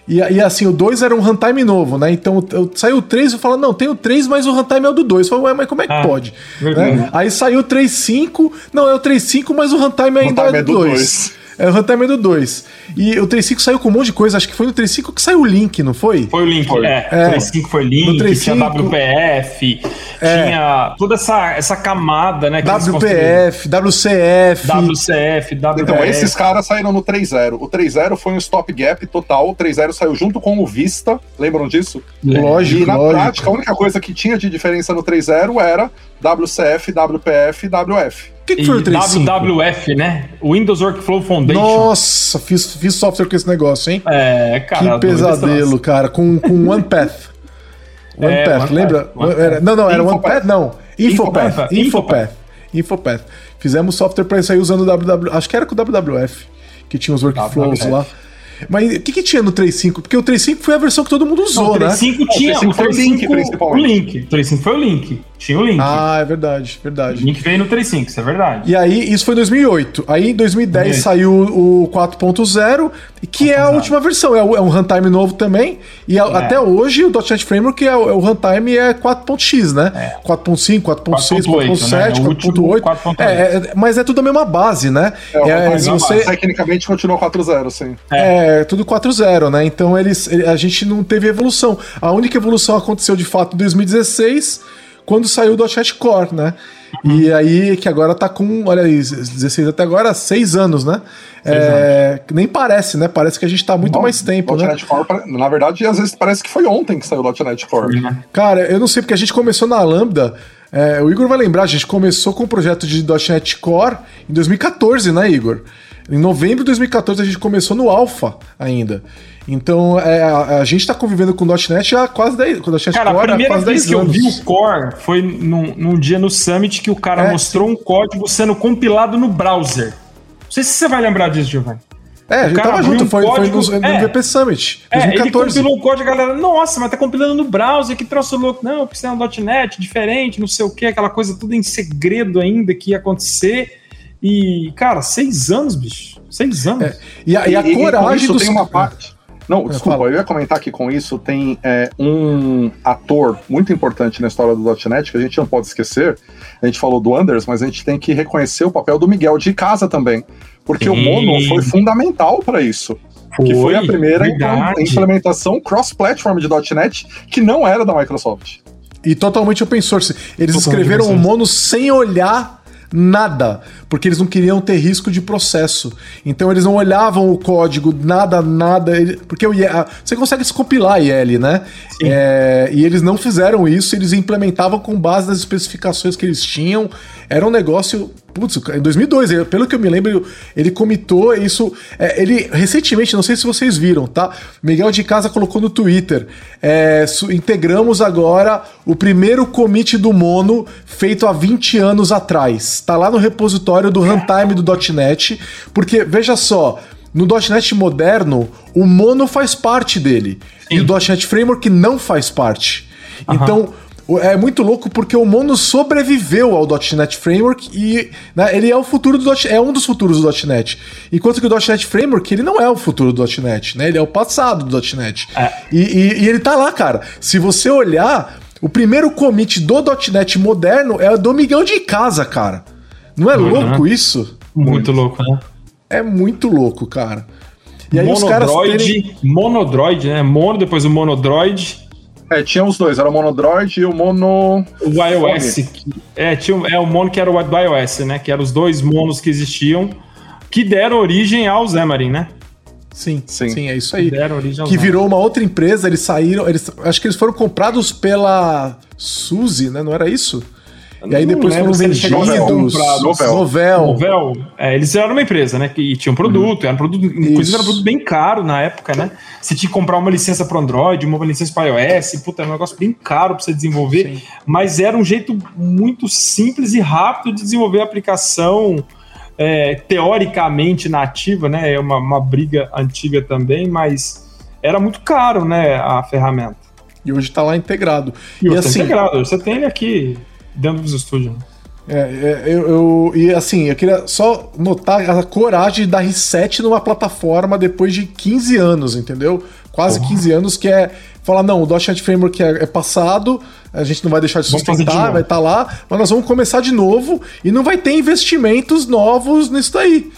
e, e assim, o 2 era um runtime novo, né? Então eu, saiu o 3 e falo, não, tem o 3, mas o runtime é o do 2. Eu falo, ué, mas como é que ah, pode? Né? Aí saiu o 3.5, não, é o 3.5, mas o runtime ainda runtime é do 2. É o Runtime do 2. E o 3.5 saiu com um monte de coisa. Acho que foi no 3.5 que saiu o Link, não foi? Foi o Link, foi. é. é. O 3.5 foi Link, 3, tinha WPF, é. tinha toda essa, essa camada, né? WPF, WCF. WCF, WPF. Então, esses caras saíram no 3.0. O 3.0 foi um stopgap total. O 3.0 saiu junto com o Vista. Lembram disso? Lógico, E na lógico. prática, a única coisa que tinha de diferença no 3.0 era WCF, WPF e WF. O que, que foi o 3.5? WWF, né? Windows Workflow Foundation. Nossa, fiz, fiz software com esse negócio, hein? É, cara. Que pesadelo, cara. Com, com OnePath. OnePath, é, lembra? One era, não, não, era OnePath, não. Infopath. Infopath. Infopath. Fizemos software para isso aí usando o WW. Acho que era com o WWF, que tinha os workflows WWF. lá. Mas o que, que tinha no 3.5? Porque o 3.5 foi a versão que todo mundo usou, não, né? O 3.5 tinha. O 3.5 foi o link, principalmente. O link. O 3.5 foi o link. Tinha o link. Ah, é verdade, verdade. O link veio no 3.5, isso é verdade. E aí, isso foi em 2008. Aí, em 2010, saiu o 4.0, que é a última versão. É, um runtime novo também. E é. até hoje, o .NET Framework, é, o runtime é 4.x, né? É. 4.5, 4.6, 4.7, 4.8. É, mas é tudo a mesma base, né? É, se você... Tecnicamente, continua 4.0, sim. É, tudo 4.0, né? Então, eles, a gente não teve evolução. A única evolução aconteceu, de fato, em 2016 quando saiu o .NET Core, né? E aí, que agora tá com, olha aí, 16 até agora, 6 anos, né? É, nem parece, né? Parece que a gente tá muito Bom, mais tempo, né? Core, na verdade, às vezes parece que foi ontem que saiu o .NET Core. Né? Cara, eu não sei, porque a gente começou na Lambda, é, o Igor vai lembrar, a gente começou com o projeto de .NET Core em 2014, né, Igor? Em novembro de 2014 a gente começou no Alpha ainda. Então, é, a, a, gente está convivendo com o .NET há quase 10 com o .NET cara, Core, a primeira vez que anos. eu vi o Core foi num, num, dia no Summit que o cara é, mostrou um código sendo compilado no browser. Não sei se você vai lembrar disso, Giovanni. É, a gente tava junto, um foi, código, foi no, no é, VP Summit, 2014. É, ele compilou o código, a galera, nossa, mas tá compilando no browser, que troço louco. Não, precisa um .NET, diferente, não sei o que, aquela coisa tudo em segredo ainda que ia acontecer. E, cara, seis anos, bicho. Seis anos. É, e, a, e, a e, coragem dos... tem uma parte... Não, desculpa, eu ia comentar que com isso tem é, um ator muito importante na história do .NET que a gente não pode esquecer. A gente falou do Anders, mas a gente tem que reconhecer o papel do Miguel de casa também. Porque Sim. o Mono foi fundamental para isso. Foi, que foi a primeira verdade. implementação cross-platform de .NET que não era da Microsoft. E totalmente open source. Eles totalmente escreveram o Mono sem olhar nada, porque eles não queriam ter risco de processo. Então eles não olhavam o código, nada, nada, porque o IL, você consegue se compilar IL, né? É, e eles não fizeram isso, eles implementavam com base nas especificações que eles tinham. Era um negócio Putz, em 2002, pelo que eu me lembro, ele comitou isso. É, ele recentemente, não sei se vocês viram, tá? Miguel de Casa colocou no Twitter. É, integramos agora o primeiro commit do Mono feito há 20 anos atrás. Tá lá no repositório do runtime do .NET, porque veja só. No .NET moderno, o Mono faz parte dele. Sim. E o .NET Framework não faz parte. Uhum. Então, é muito louco porque o Mono sobreviveu ao .NET Framework e né, ele é o futuro do é um dos futuros do .NET. Enquanto que o .NET Framework ele não é o futuro do .NET, né? Ele é o passado do .NET. É. E, e, e ele tá lá, cara. Se você olhar, o primeiro commit do .NET moderno é do Miguel de Casa, cara. Não é uhum. louco isso? Muito, muito louco, né? É muito louco, cara. E aí Monodroid, os caras terem... Monodroid, né? Mono, depois o Monodroid. É, tinha os dois, era o Monodroid e o Mono. O iOS. É, tinha, é o Mono que era o do iOS, né? Que eram os dois monos que existiam, que deram origem ao Xamarin, né? Sim, sim, sim, é isso aí. Deram origem ao que virou uma outra empresa, eles saíram. Eles, acho que eles foram comprados pela Suzy, né? Não era isso? E aí depois foram vendidos. Novel. Novel. Novel. É, eles eram uma empresa, né? Que tinha um produto, uhum. era um produto, inclusive era um produto bem caro na época, né? Você tinha que comprar uma licença para Android, uma licença para iOS, puta, era um negócio bem caro para você desenvolver, Sim. mas era um jeito muito simples e rápido de desenvolver a aplicação é, teoricamente nativa, né? É uma, uma briga antiga também, mas era muito caro, né? A ferramenta. E hoje está lá integrado. E, e hoje tá assim, integrado, você tem ele aqui dentro dos estúdios. Né? É, é, eu, eu, e assim, eu queria só notar a coragem dar reset numa plataforma depois de 15 anos, entendeu? Quase Porra. 15 anos, que é falar, não, o .NET Framework é, é passado, a gente não vai deixar de sustentar, de vai estar tá lá, mas nós vamos começar de novo e não vai ter investimentos novos nisso daí.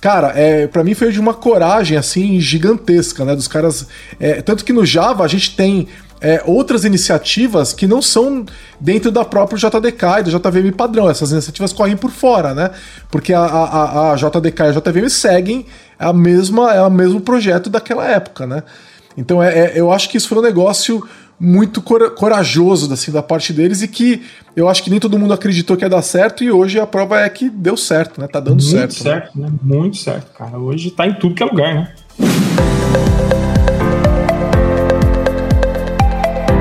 cara, é, para mim foi de uma coragem assim gigantesca, né? Dos caras. É, tanto que no Java a gente tem é, outras iniciativas que não são dentro da própria JDK e do JVM padrão. Essas iniciativas correm por fora, né? Porque a, a, a JDK e a JVM seguem a mesma, é o mesmo projeto daquela época, né? Então é, é, eu acho que isso foi um negócio muito corajoso assim, da parte deles e que eu acho que nem todo mundo acreditou que ia dar certo e hoje a prova é que deu certo, né? Tá dando Muito certo. certo, né? né? Muito certo, cara. Hoje tá em tudo que é lugar, né?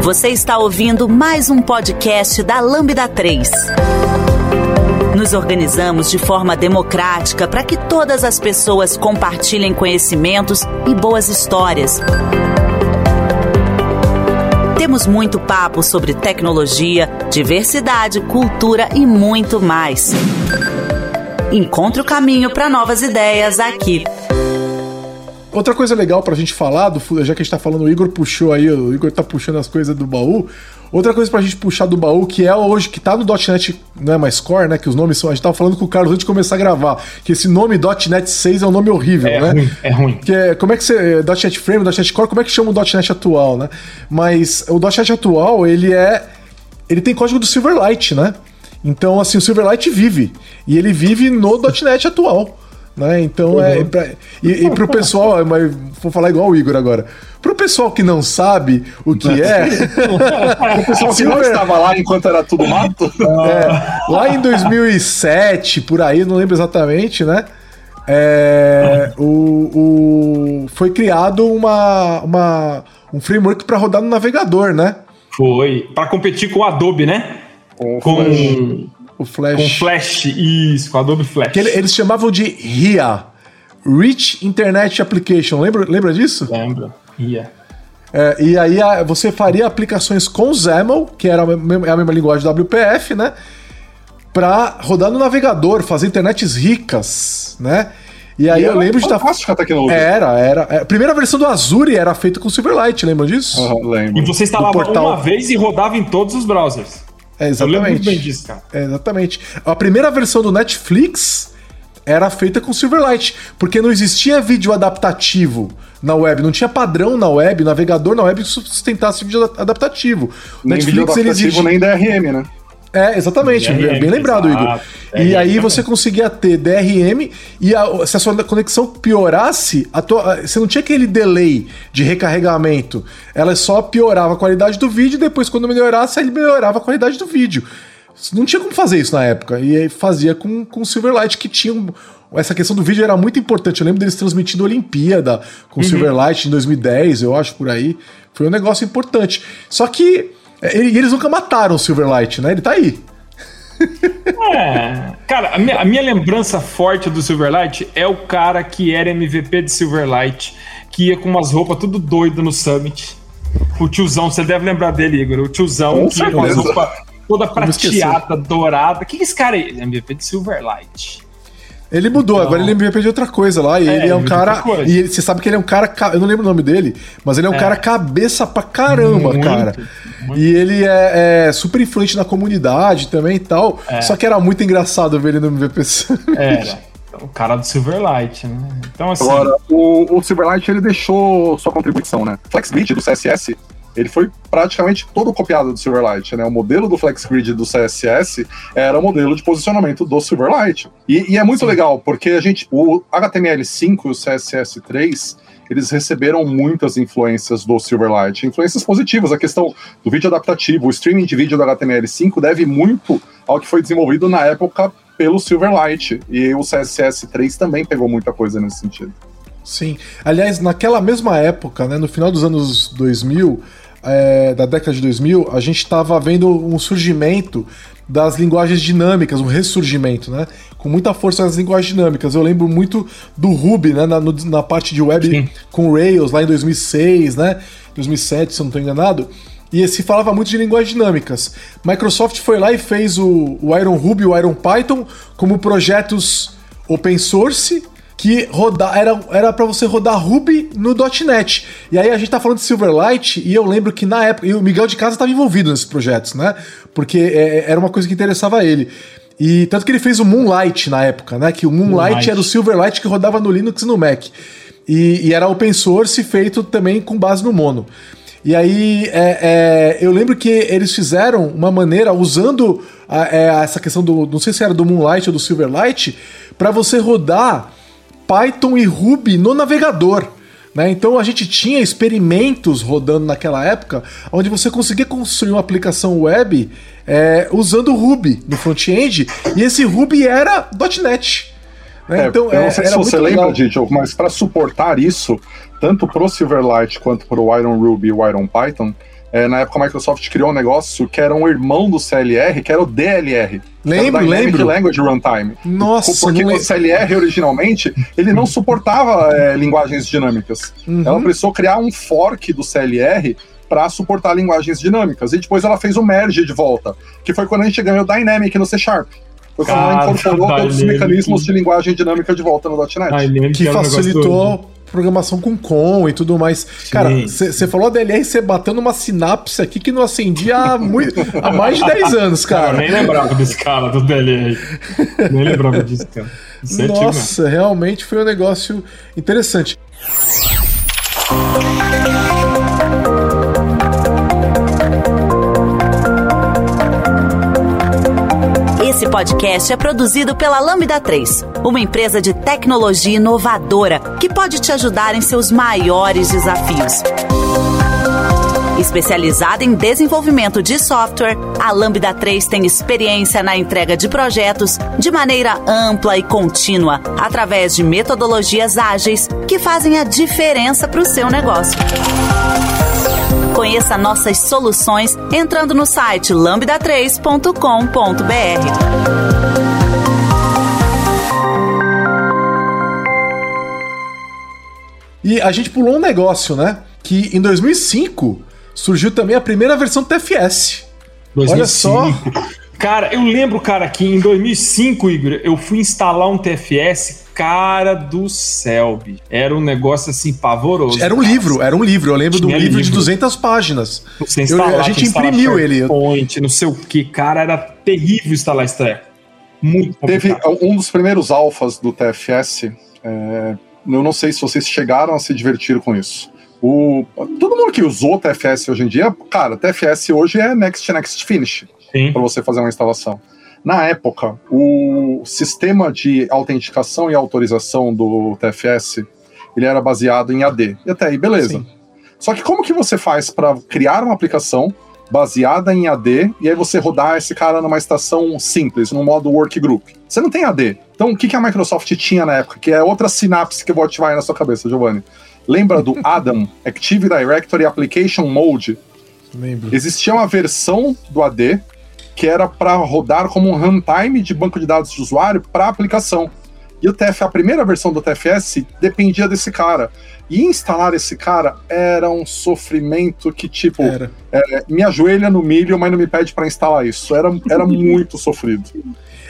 Você está ouvindo mais um podcast da Lambda 3. Nos organizamos de forma democrática para que todas as pessoas compartilhem conhecimentos e boas histórias. Temos muito papo sobre tecnologia, diversidade, cultura e muito mais. Encontre o caminho para novas ideias aqui. Outra coisa legal pra gente falar, do, já que a gente tá falando, o Igor puxou aí, o Igor tá puxando as coisas do baú. Outra coisa pra gente puxar do baú, que é hoje, que tá no .NET, não é mais Core, né? Que os nomes são. A gente tava falando com o Carlos antes de começar a gravar. Que esse nome .NET 6 é um nome horrível, é né? Ruim, é ruim. Que é, como é que você. É, .NET Frame, .NET Core, como é que chama o .NET atual, né? Mas o .NET atual, ele é. Ele tem código do Silverlight, né? Então, assim, o Silverlight vive. E ele vive no .NET atual. Né? Então uhum. é. Pra, e, e pro pessoal, mas vou falar igual o Igor agora. Pro pessoal que não sabe o que é. o pessoal que não estava lá enquanto era tudo mato. É, lá em 2007, por aí, não lembro exatamente, né? É, o, o, foi criado uma, uma, um framework para rodar no navegador, né? Foi. Para competir com o Adobe, né? Com, com o Flash. Com Flash, isso, com Adobe Flash. Que eles chamavam de RIA. Rich Internet Application. Lembra, lembra disso? Lembro. RIA. É, e aí você faria aplicações com XAML, que era a mesma, é a mesma linguagem WPF, né? Para rodar no navegador, fazer internets ricas, né? E aí e eu lembro de estar. Fantástica a tecnologia. Era, era. A primeira versão do Azure era feita com Silverlight, lembra disso? Uhum, lembro. E você instalava uma vez e rodava em todos os browsers. É, exatamente. Eu lembro bem disso, cara. É, exatamente. A primeira versão do Netflix era feita com Silverlight, porque não existia vídeo adaptativo na web, não tinha padrão na web, navegador na web que sustentasse vídeo adaptativo. O nem Netflix vídeo adaptativo, ele nem DRM, né? É, exatamente, DRM, bem lembrado, exato. Igor. DRM, e aí você conseguia ter DRM e a, se a sua conexão piorasse, tua, você não tinha aquele delay de recarregamento. Ela só piorava a qualidade do vídeo e depois, quando melhorasse, ele melhorava a qualidade do vídeo. Não tinha como fazer isso na época. E aí fazia com, com Silverlight, que tinha. Um, essa questão do vídeo era muito importante. Eu lembro deles transmitindo a Olimpíada com uhum. Silverlight em 2010, eu acho, por aí. Foi um negócio importante. Só que é, e eles nunca mataram o Silverlight, né? Ele tá aí. É, cara, a minha, a minha, lembrança forte do Silverlight é o cara que era MVP de Silverlight, que ia com umas roupas tudo doido no Summit. O tiozão, você deve lembrar dele, Igor. O tiozão com que ia com as roupas toda prateada, dourada. O que, que esse cara é? MVP de Silverlight. Ele mudou, então... agora ele é MVP de outra coisa lá. E é, ele é um cara. E ele, você sabe que ele é um cara. Eu não lembro o nome dele, mas ele é um é. cara cabeça pra caramba, muito, cara. Muito. E ele é, é, super influente na comunidade também e tal. É. Só que era muito engraçado ver ele no MVP Era. O cara do Silverlight, né? Então, assim. Agora, o, o Silverlight ele deixou sua contribuição, né? FlexGrid do CSS ele foi praticamente todo copiado do Silverlight, né? O modelo do FlexGrid do CSS era o modelo de posicionamento do Silverlight. E, e é muito Sim. legal, porque a gente, o HTML5 e o CSS3, eles receberam muitas influências do Silverlight, influências positivas. A questão do vídeo adaptativo, o streaming de vídeo do HTML5 deve muito ao que foi desenvolvido na época pelo Silverlight. E o CSS3 também pegou muita coisa nesse sentido. Sim. Aliás, naquela mesma época, né, no final dos anos 2000, é, da década de 2000, a gente estava vendo um surgimento das linguagens dinâmicas, um ressurgimento, né? Com muita força nas linguagens dinâmicas. Eu lembro muito do Ruby, né? Na, no, na parte de web Sim. com Rails, lá em 2006, né? 2007, se eu não estou enganado. E se falava muito de linguagens dinâmicas. Microsoft foi lá e fez o, o Iron Ruby e o Iron Python como projetos open source que rodar era era para você rodar Ruby no .NET. E aí a gente tá falando de Silverlight e eu lembro que na época e o Miguel de Casa estava envolvido nesses projetos, né? Porque é, era uma coisa que interessava a ele. E tanto que ele fez o Moonlight na época, né? Que o Moonlight, Moonlight. era o Silverlight que rodava no Linux e no Mac. E, e, era open source feito também com base no Mono. E aí é, é, eu lembro que eles fizeram uma maneira, usando a, é, essa questão do. Não sei se era do Moonlight ou do Silverlight, para você rodar Python e Ruby no navegador. Né? Então a gente tinha experimentos rodando naquela época, onde você conseguia construir uma aplicação web é, usando Ruby no front-end, e esse Ruby era .NET. Né? É, então, eu não sei se você lembra, Didio, mas para suportar isso, tanto para o Silverlight quanto para o Iron Ruby e o Iron Python, é, na época a Microsoft criou um negócio que era um irmão do CLR, que era o DLR. Lembro, lembro. Language Runtime. Nossa, Porque o CLR originalmente, ele não suportava é, linguagens dinâmicas. Uhum. Ela precisou criar um fork do CLR para suportar linguagens dinâmicas. E depois ela fez o merge de volta, que foi quando a gente ganhou Dynamic no C Sharp. Foi quando ela incorporou todos os mecanismos de linguagem dinâmica de volta no .NET. Que facilitou programação com com e tudo mais. Sim. Cara, você falou a DLR, você batendo uma sinapse aqui que não acendia há, muito, há mais de 10 anos, cara. Eu nem lembrava desse cara do DLR. nem lembrava disso, cara. É Nossa, realmente foi um negócio interessante. Esse podcast é produzido pela Lambda 3, uma empresa de tecnologia inovadora que pode te ajudar em seus maiores desafios. Especializada em desenvolvimento de software, a Lambda 3 tem experiência na entrega de projetos de maneira ampla e contínua, através de metodologias ágeis que fazem a diferença para o seu negócio. Conheça nossas soluções entrando no site lambda3.com.br. E a gente pulou um negócio, né? Que em 2005 surgiu também a primeira versão do TFS. 2005. Olha só. Cara, eu lembro, cara, que em 2005, Igor, eu fui instalar um TFS cara do céu, bicho. Era um negócio assim pavoroso. Era um cara. livro, era um livro. Eu lembro Tinha de um livro, livro, de 200 páginas. Você instalar, eu, a gente imprimiu ele. Point, não sei o que, cara, era terrível instalar esse treco. Muito complicado. Teve um dos primeiros alfas do TFS. É, eu não sei se vocês chegaram a se divertir com isso. O, todo mundo que usou TFS hoje em dia, cara, TFS hoje é Next Next Finish para você fazer uma instalação. Na época, o sistema de autenticação e autorização do TFS ele era baseado em AD. E até aí, beleza. Sim. Só que como que você faz para criar uma aplicação baseada em AD e aí você rodar esse cara numa estação simples, no modo workgroup? Você não tem AD. Então, o que, que a Microsoft tinha na época? Que é outra sinapse que eu vou ativar aí na sua cabeça, Giovanni. Lembra do Adam, Active Directory Application Mode? Lembro. Existia uma versão do AD que era para rodar como um runtime de banco de dados de usuário para aplicação. E o TF, a primeira versão do TFS dependia desse cara. E instalar esse cara era um sofrimento que, tipo, é, me ajoelha no milho, mas não me pede para instalar isso. Era, era muito sofrido.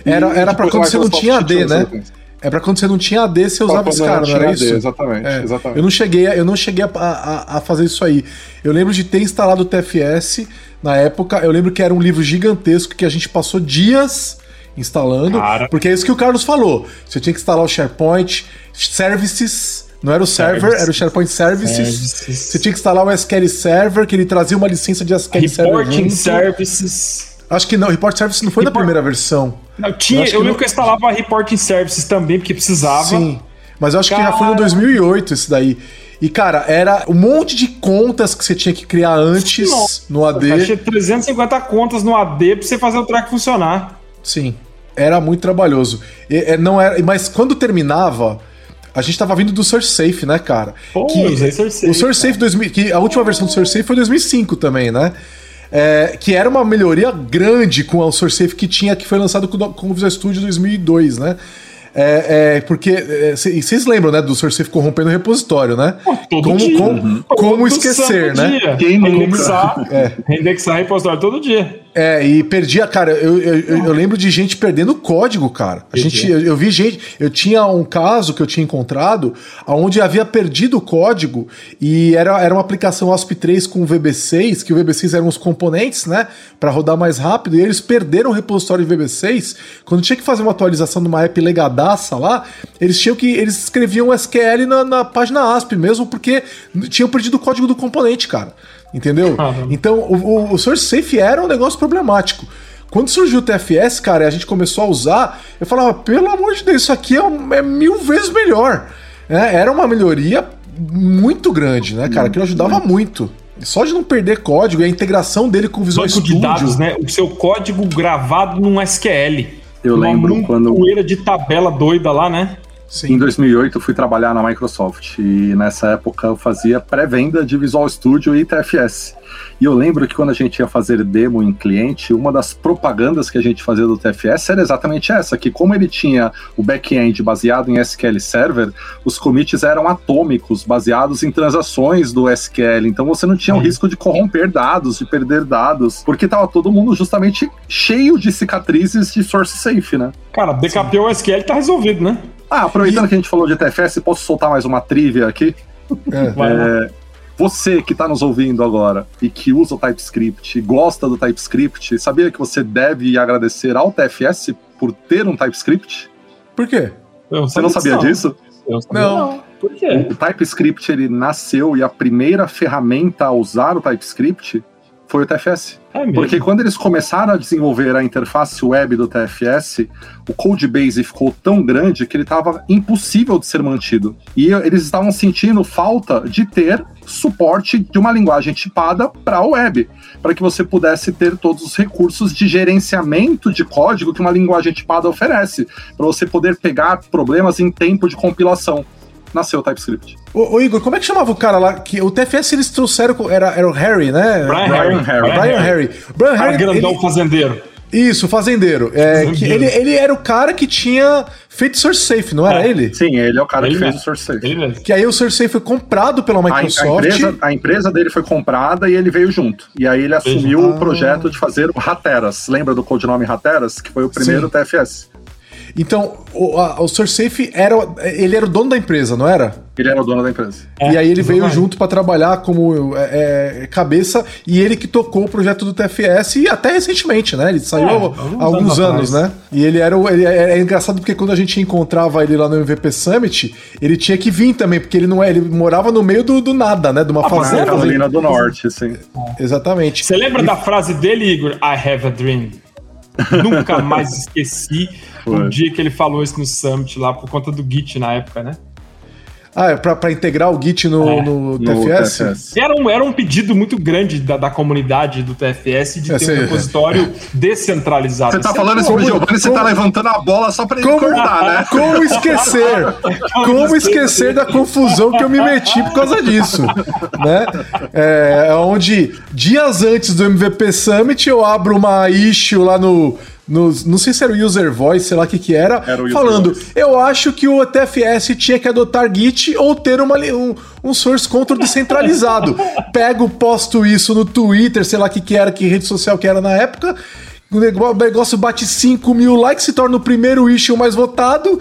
Era, era para quando você não tinha AD, né? É pra quando você não tinha AD, você usava esse cara, não era AD, isso? Exatamente, é. exatamente. Eu não cheguei, eu não cheguei a, a, a, fazer isso aí. Eu lembro de ter instalado o TFS na época. Eu lembro que era um livro gigantesco que a gente passou dias instalando. Cara. Porque é isso que o Carlos falou. Você tinha que instalar o SharePoint, Services. Não era o server, era o SharePoint Services. Services. Você tinha que instalar o SQL Server, que ele trazia uma licença de SQL Reporting Server. Reporting Services. Acho que não, Report Services não foi Report... da primeira versão. Não, tinha, eu, eu lembro não... que eu instalava Reporting Services também, porque precisava. Sim, mas eu acho Cara... que já foi no 2008 esse daí. E, cara, era um monte de contas que você tinha que criar antes Nossa, no AD. Cara, tinha 350 contas no AD pra você fazer o track funcionar. Sim, era muito trabalhoso. E, é, não era, mas quando terminava, a gente tava vindo do SourceSafe, né, cara? Pô, que, usei SourceSafe. O SourceSafe 2000, que a última versão do SourceSafe foi 2005 também, né? É, que era uma melhoria grande com o SourceSafe que tinha, que foi lançado com, com o Visual Studio 2002, né? É, é, porque vocês é, lembram, né, do SourceSafe corrompendo o repositório, né? Pô, todo como, dia. Como, uhum. como esquecer, né? Dia. Quem indexar, é. indexar repositório todo dia. É, e perdia, cara, eu, eu, eu, lembro de gente perdendo código, cara. A gente, eu, eu, vi gente, eu tinha um caso que eu tinha encontrado onde havia perdido o código e era, era uma aplicação ASP3 com VB6, que o VB6 eram os componentes, né, para rodar mais rápido, e eles perderam o repositório de VB6. Quando tinha que fazer uma atualização de uma app legadaça lá, eles tinham que eles escreviam SQL na, na página ASP mesmo porque tinham perdido o código do componente, cara. Entendeu? Uhum. Então, o, o Source Safe era um negócio problemático. Quando surgiu o TFS, cara, e a gente começou a usar, eu falava, pelo amor de Deus, isso aqui é, é mil vezes melhor. É, era uma melhoria muito grande, né, cara? Que ajudava muito. Só de não perder código e a integração dele com o Visual Banco Studio. de dados, né? O seu código gravado num SQL. Eu lembro quando. poeira de tabela doida lá, né? Sim. Em 2008 eu fui trabalhar na Microsoft e nessa época eu fazia pré-venda de Visual Studio e TFS. E eu lembro que quando a gente ia fazer demo em cliente, uma das propagandas que a gente fazia do TFS era exatamente essa, que como ele tinha o back-end baseado em SQL Server, os commits eram atômicos, baseados em transações do SQL. Então você não tinha o risco de corromper dados, de perder dados, porque estava todo mundo justamente cheio de cicatrizes de source safe, né? Cara, backup o SQL tá resolvido, né? Ah, aproveitando e... que a gente falou de TFS, posso soltar mais uma trivia aqui? É, é, você que está nos ouvindo agora e que usa o TypeScript, gosta do TypeScript, sabia que você deve agradecer ao TFS por ter um TypeScript? Por quê? Você não sabia disso? Eu sabia não. não. Por quê? O TypeScript ele nasceu e a primeira ferramenta a usar o TypeScript foi o TFS. É Porque quando eles começaram a desenvolver a interface web do TFS, o codebase ficou tão grande que ele estava impossível de ser mantido. E eles estavam sentindo falta de ter suporte de uma linguagem tipada para a web, para que você pudesse ter todos os recursos de gerenciamento de código que uma linguagem tipada oferece, para você poder pegar problemas em tempo de compilação nasceu o TypeScript. Ô, ô, Igor, como é que chamava o cara lá? Que o TFS eles trouxeram. Era, era o Harry, né? Brian, Brian Harry. Brian Harry. Brian Harry. Harry grandão ele... fazendeiro. Isso, fazendeiro. É, Que ele, ele era o cara que tinha feito Source Safe, não era é, ele? Sim, ele é o cara ele que fez o Source Safe. Que aí o Source Safe foi comprado pela Microsoft. A, a, empresa, a, empresa, dele foi comprada e ele veio junto. E aí ele assumiu ah. o projeto de fazer o Rateras. Lembra do codinome Rateras? Que foi o primeiro Sim. TFS. Então, o, a, o SourceSafe era. Ele era o dono da empresa, não era? Ele era o dono da empresa. É, e aí ele veio junto para trabalhar como é, é, cabeça e ele que tocou o projeto do TFS e até recentemente, né? Ele saiu é, há alguns anos, anos né? E ele era o. Ele, é, é, engraçado porque quando a gente encontrava ele lá no MVP Summit, ele tinha que vir também, porque ele não é. Ele morava no meio do, do nada, né? De uma ah, fazenda. Carolina do Norte, sim. Exatamente. Você lembra e... da frase dele, Igor? I have a dream. Nunca mais esqueci o dia que ele falou isso no Summit lá, por conta do Git na época, né? Ah, é pra, pra integrar o Git no, é, no, TFS? no, TFS? Era um, era um pedido muito grande da, da comunidade do TFS de ter um repositório descentralizado. Você tá falando isso pro Giovanni, você tá levantando a bola só pra ele como, cortar, né? Como esquecer? como esquecer da confusão que eu me meti por causa disso? Né? É, onde dias antes do MVP Summit eu abro uma issue lá no no, não sei se era o user voice, sei lá o que que era, era falando, voice. eu acho que o TFS tinha que adotar Git ou ter uma, um, um source control descentralizado. Pego, posto isso no Twitter, sei lá o que que era, que rede social que era na época, o negócio bate 5 mil likes, se torna o primeiro issue mais votado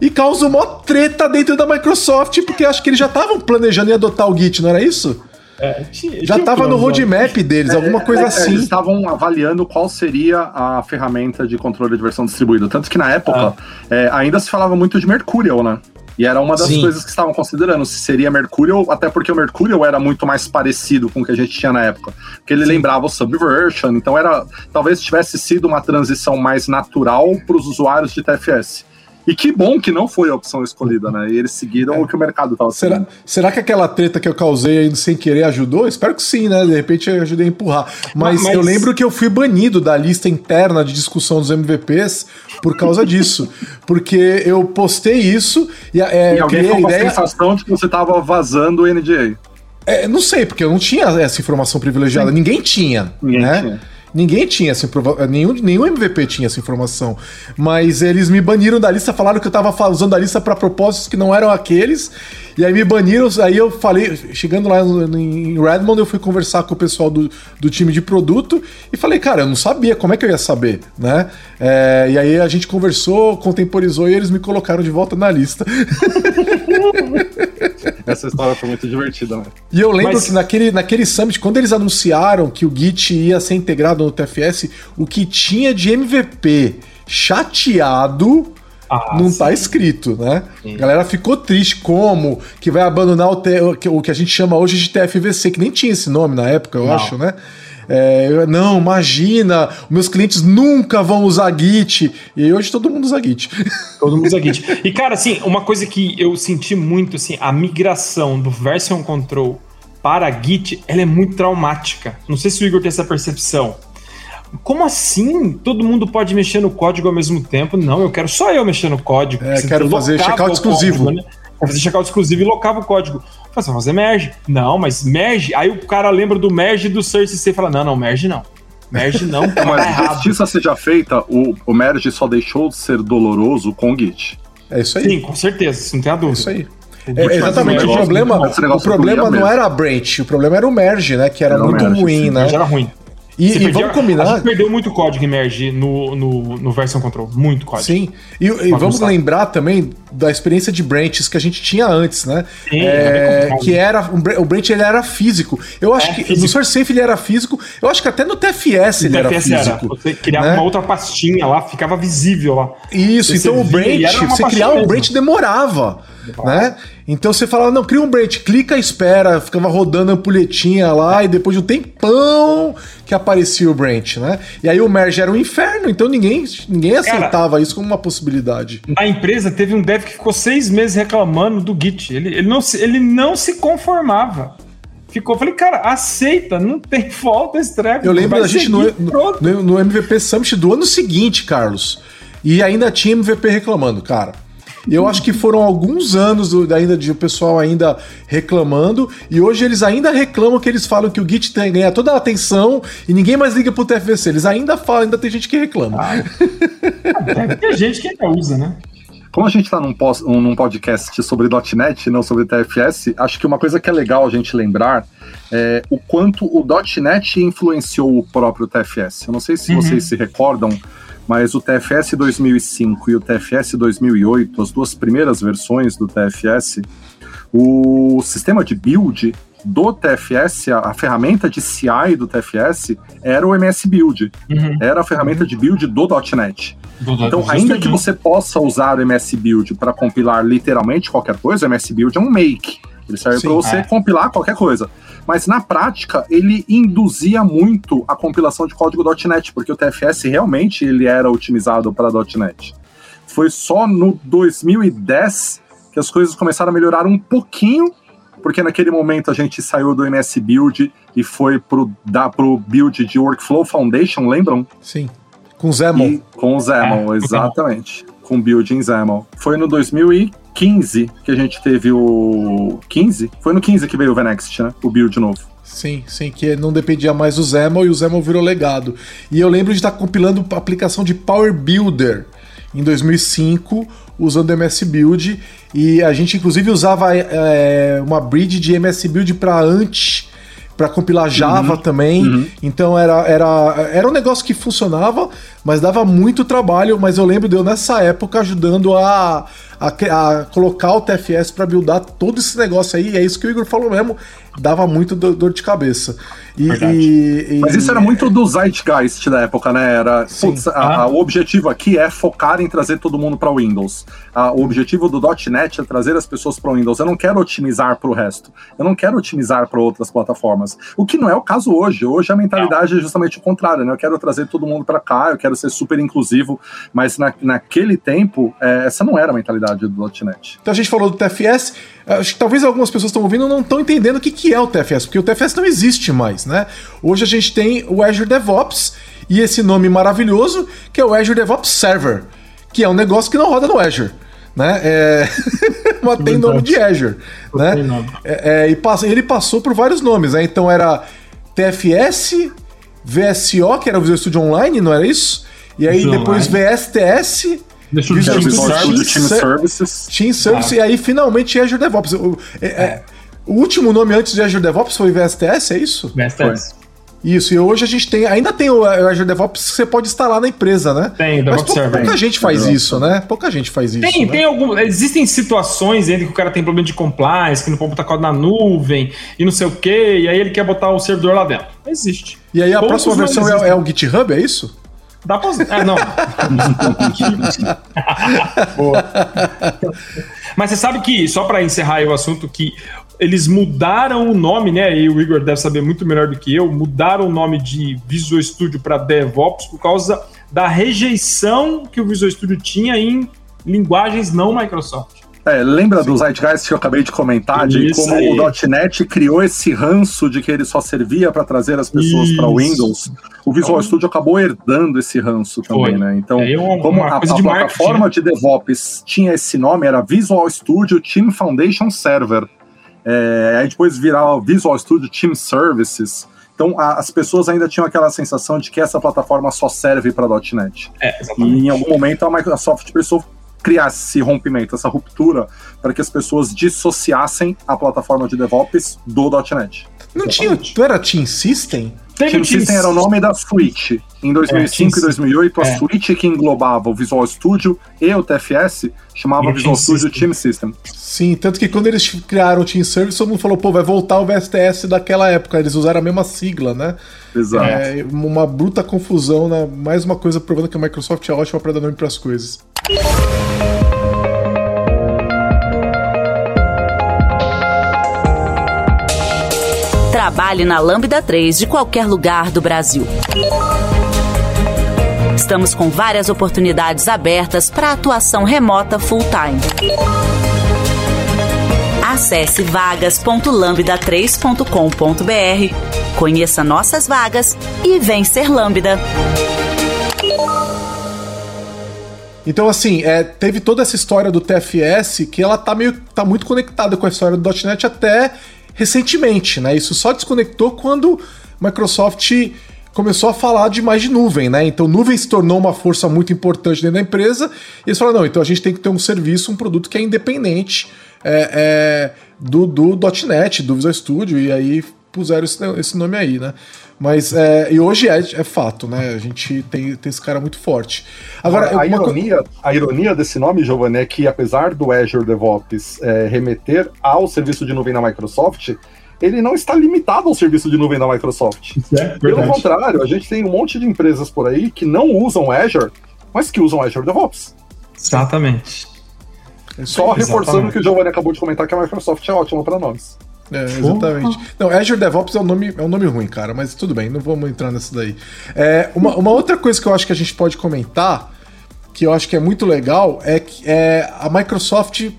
e causa uma treta dentro da Microsoft, porque acho que eles já estavam planejando em adotar o Git, não era isso? É, tinha, Já estava no roadmap deles, é, alguma coisa é, é, assim. Eles estavam avaliando qual seria a ferramenta de controle de versão distribuída. Tanto que na época ah. ainda se falava muito de Mercurial, né? E era uma das Sim. coisas que estavam considerando se seria Mercurial, até porque o Mercurial era muito mais parecido com o que a gente tinha na época. Porque ele Sim. lembrava o Subversion, então era talvez tivesse sido uma transição mais natural para os usuários de TFS. E que bom que não foi a opção escolhida, né? E eles seguiram é. o que o mercado estava será, será que aquela treta que eu causei aí sem querer ajudou? Espero que sim, né? De repente eu ajudei a empurrar. Mas, Mas, eu lembro que eu fui banido da lista interna de discussão dos MVPs por causa disso. Porque eu postei isso e, é, e alguém ficou com a, ideia... a sensação de que você estava vazando o NDA. É, não sei, porque eu não tinha essa informação privilegiada. Sim. Ninguém tinha, Ninguém né? Tinha. Ninguém tinha essa informação, nenhum, nenhum MVP tinha essa informação. Mas eles me baniram da lista, falaram que eu tava usando a lista para propósitos que não eram aqueles. E aí me baniram, aí eu falei, chegando lá em Redmond, eu fui conversar com o pessoal do, do time de produto e falei, cara, eu não sabia, como é que eu ia saber, né? É, e aí a gente conversou, contemporizou e eles me colocaram de volta na lista. Essa história foi muito divertida, né? E eu lembro Mas... que naquele, naquele summit, quando eles anunciaram que o Git ia ser integrado no TFS, o que tinha de MVP chateado ah, não tá sim. tá escrito, né? Sim. A galera ficou triste. Como que vai abandonar o, T, o que a gente chama hoje de TFVC, que nem tinha esse nome na época, eu não. acho, né? É, não, imagina, meus clientes nunca vão usar Git. E hoje todo mundo usa Git. Todo mundo usa Git. E, cara, assim, uma coisa que eu senti muito, assim, a migração do version control para Git, ela é muito traumática. Não sei se o Igor tem essa percepção. Como assim? Todo mundo pode mexer no código ao mesmo tempo? Não, eu quero só eu mexer no código. É, quero fazer checkout exclusivo. Código, né? Quero fazer checkout exclusivo e locava o código. Você vai fazer merge. Não, mas merge. Aí o cara lembra do merge do Search e fala: não, não, merge não. Merge não, tá Mas errado. justiça seja feita, o, o merge só deixou de ser doloroso com o Git. É isso aí. Sim, com certeza, isso não tem a dúvida. É isso aí. É, exatamente, o problema, o problema não era a branch, o problema era o merge, né? Que era, era muito merge, ruim, sim, né? Era ruim. E, e vamos combinar. A gente perdeu muito código merge no, no, no version control. Muito código. Sim. E, e vamos lembrar também da experiência de branches que a gente tinha antes, né? Sim, é, que era. O branch ele era físico. Eu acho é, que físico. no SourceSafe ele era físico. Eu acho que até no TFS ele TFS era físico. Era. Você criava né? uma outra pastinha lá, ficava visível lá. Isso, você então o branch, você criar um branch demorava. Né? Então você falava, não, cria um branch, clica, espera, ficava rodando a ampulhetinha lá e depois de um tempão que aparecia o branch, né? E aí o merge era um inferno, então ninguém, ninguém aceitava Cara, isso como uma possibilidade. A empresa teve um dev que ficou seis meses reclamando do Git. Ele, ele, não, se, ele não se conformava ficou. Falei, cara, aceita, não tem falta esse treco. Eu lembro da gente no, no, no, MVP Summit do ano seguinte, Carlos. E ainda tinha MVP reclamando, cara. E eu acho que foram alguns anos do, ainda de o pessoal ainda reclamando, e hoje eles ainda reclamam que eles falam que o Git tem, ganha toda a atenção e ninguém mais liga pro TFVC. Eles ainda falam, ainda tem gente que reclama. Ah, deve ter gente que ainda usa, né? Como a gente está num, num, podcast sobre .NET, não sobre TFS, acho que uma coisa que é legal a gente lembrar é o quanto o .NET influenciou o próprio TFS. Eu não sei se uhum. vocês se recordam, mas o TFS 2005 e o TFS 2008, as duas primeiras versões do TFS, o sistema de build do TFS, a, a ferramenta de CI do TFS era o MS Build, uhum. era a ferramenta de build do .NET. Do então, ainda que você possa usar o MS Build para compilar literalmente qualquer coisa, o MS Build é um make. Ele serve para você é. compilar qualquer coisa. Mas na prática, ele induzia muito a compilação de código .NET, porque o TFS realmente ele era otimizado para .NET. Foi só no 2010 que as coisas começaram a melhorar um pouquinho, porque naquele momento a gente saiu do MS Build e foi pro, da, pro build de Workflow Foundation, lembram? Sim. Com Xaml. com o Xaml, é, exatamente. Com build em Xaml. Foi no 2015 que a gente teve o... 15? Foi no 15 que veio o Venext, né? O build novo. Sim, sim, que não dependia mais do Xaml e o Xaml virou legado. E eu lembro de estar compilando a aplicação de Power Builder em 2005, usando MS Build, e a gente inclusive usava é, uma bridge de MS Build para Ant para compilar Java uhum. também. Uhum. Então era, era, era um negócio que funcionava, mas dava muito trabalho. Mas eu lembro de eu nessa época ajudando a, a, a colocar o TFS para buildar todo esse negócio aí. E é isso que o Igor falou mesmo dava muito dor de cabeça. E, e, e, Mas isso era muito do Zeitgeist da época, né? Era, putz, a, a, ah. o objetivo aqui é focar em trazer todo mundo para Windows. A, o objetivo do .NET é trazer as pessoas para Windows. Eu não quero otimizar para o resto. Eu não quero otimizar para outras plataformas. O que não é o caso hoje. Hoje a mentalidade não. é justamente o contrário, né? Eu quero trazer todo mundo para cá, eu quero ser super inclusivo. Mas na, naquele tempo, é, essa não era a mentalidade do .NET. Então a gente falou do TFS. Acho que talvez algumas pessoas estão ouvindo não estão entendendo o que, que é o TFS, porque o TFS não existe mais, né? Hoje a gente tem o Azure DevOps e esse nome maravilhoso que é o Azure DevOps Server, que é um negócio que não roda no Azure. Né? É... Mas tem nome de Azure. Né? É, é, e passa, ele passou por vários nomes, né? Então era TFS, VSO, que era o Visual Studio Online, não era isso? E aí Visual depois VSTS, Deixa eu Visual Team Studio Services. Team Ser- Services. Team Service e aí finalmente Azure DevOps. O, é- é- o último nome antes de Azure DevOps foi VSTS, é isso? VSTS. Isso, e hoje a gente tem, ainda tem o Azure DevOps que você pode instalar na empresa, né? Tem, o Mas DevOps pou- Server. pouca gente faz isso, né? Pouca gente faz isso. Tem, né? tem algum. Existem situações ainda que o cara tem problema de compliance, que não pode botar código na nuvem e não sei o quê, e aí ele quer botar o servidor lá dentro. Existe. E aí a Poucos próxima versão é, é o GitHub, é isso? Dá pra usar. Ah, não. Boa. Mas você sabe que, só pra encerrar o assunto, que eles mudaram o nome, né? E o Igor deve saber muito melhor do que eu, mudaram o nome de Visual Studio para DevOps por causa da rejeição que o Visual Studio tinha em linguagens não Microsoft. É, lembra do Zeitgeist que eu acabei de comentar, de Isso como aí. o .NET criou esse ranço de que ele só servia para trazer as pessoas para. Windows? O Visual Então- Studio acabou herdando esse ranço também, Foi. né? Então, É uma- como uma a, a de plataforma marketing, de DevOps tinha esse nome, era Visual Studio Team Foundation Server. É, aí depois virar Visual Studio Team Services. Então, a- as pessoas ainda tinham aquela sensação de que essa plataforma só serve para .NET. É. E em algum momento a Microsoft precisou criar esse rompimento, essa ruptura, para que as pessoas dissociassem a plataforma de DevOps do .NET. Não tinha, não era Team System? Teve Team System era o nome da Switch. Em 2005 É, e 2008, a é. Switch que englobava o Visual Studio e o TFS chamava E o Visual Team Studio System. Team System. Sim, tanto que quando eles criaram o Team Service, todo mundo falou, pô, vai voltar o VSTS daquela época. Eles usaram a mesma sigla, né? Exato. É uma bruta confusão, né? Mais uma coisa provando que a Microsoft é ótima para dar nome para as coisas. Trabalhe na Lambda 3 de qualquer lugar do Brasil. Estamos com várias oportunidades abertas para atuação remota full-time. Acesse vagas.lambda3.com.br, conheça nossas vagas e vem ser Lambda. Então, assim, é, teve toda essa história do TFS que ela tá, meio, tá muito conectada com a história do .NET até recentemente, né? Isso só desconectou quando Microsoft começou a falar de mais de nuvem, né? Então, nuvem se tornou uma força muito importante dentro da empresa e eles falaram, não, então a gente tem que ter um serviço, um produto que é independente é, é, do, do .NET, do Visual Studio, e aí puseram esse, esse nome aí, né? Mas, é, e hoje é, é fato, né? A gente tem, tem esse cara muito forte. Agora, a, uma co- ironia, a ironia desse nome, Giovanni, é que apesar do Azure DevOps é, remeter ao serviço de nuvem da Microsoft, ele não está limitado ao serviço de nuvem da Microsoft. É, Pelo verdade. contrário, a gente tem um monte de empresas por aí que não usam Azure, mas que usam Azure DevOps. Exatamente. é Só aí. reforçando exatamente. o que o Giovanni acabou de comentar, que a Microsoft é ótima para nomes. É, exatamente. Não, Azure DevOps é um, nome, é um nome ruim, cara, mas tudo bem, não vamos entrar nessa daí. É, uma, uma outra coisa que eu acho que a gente pode comentar, que eu acho que é muito legal, é que é, a Microsoft,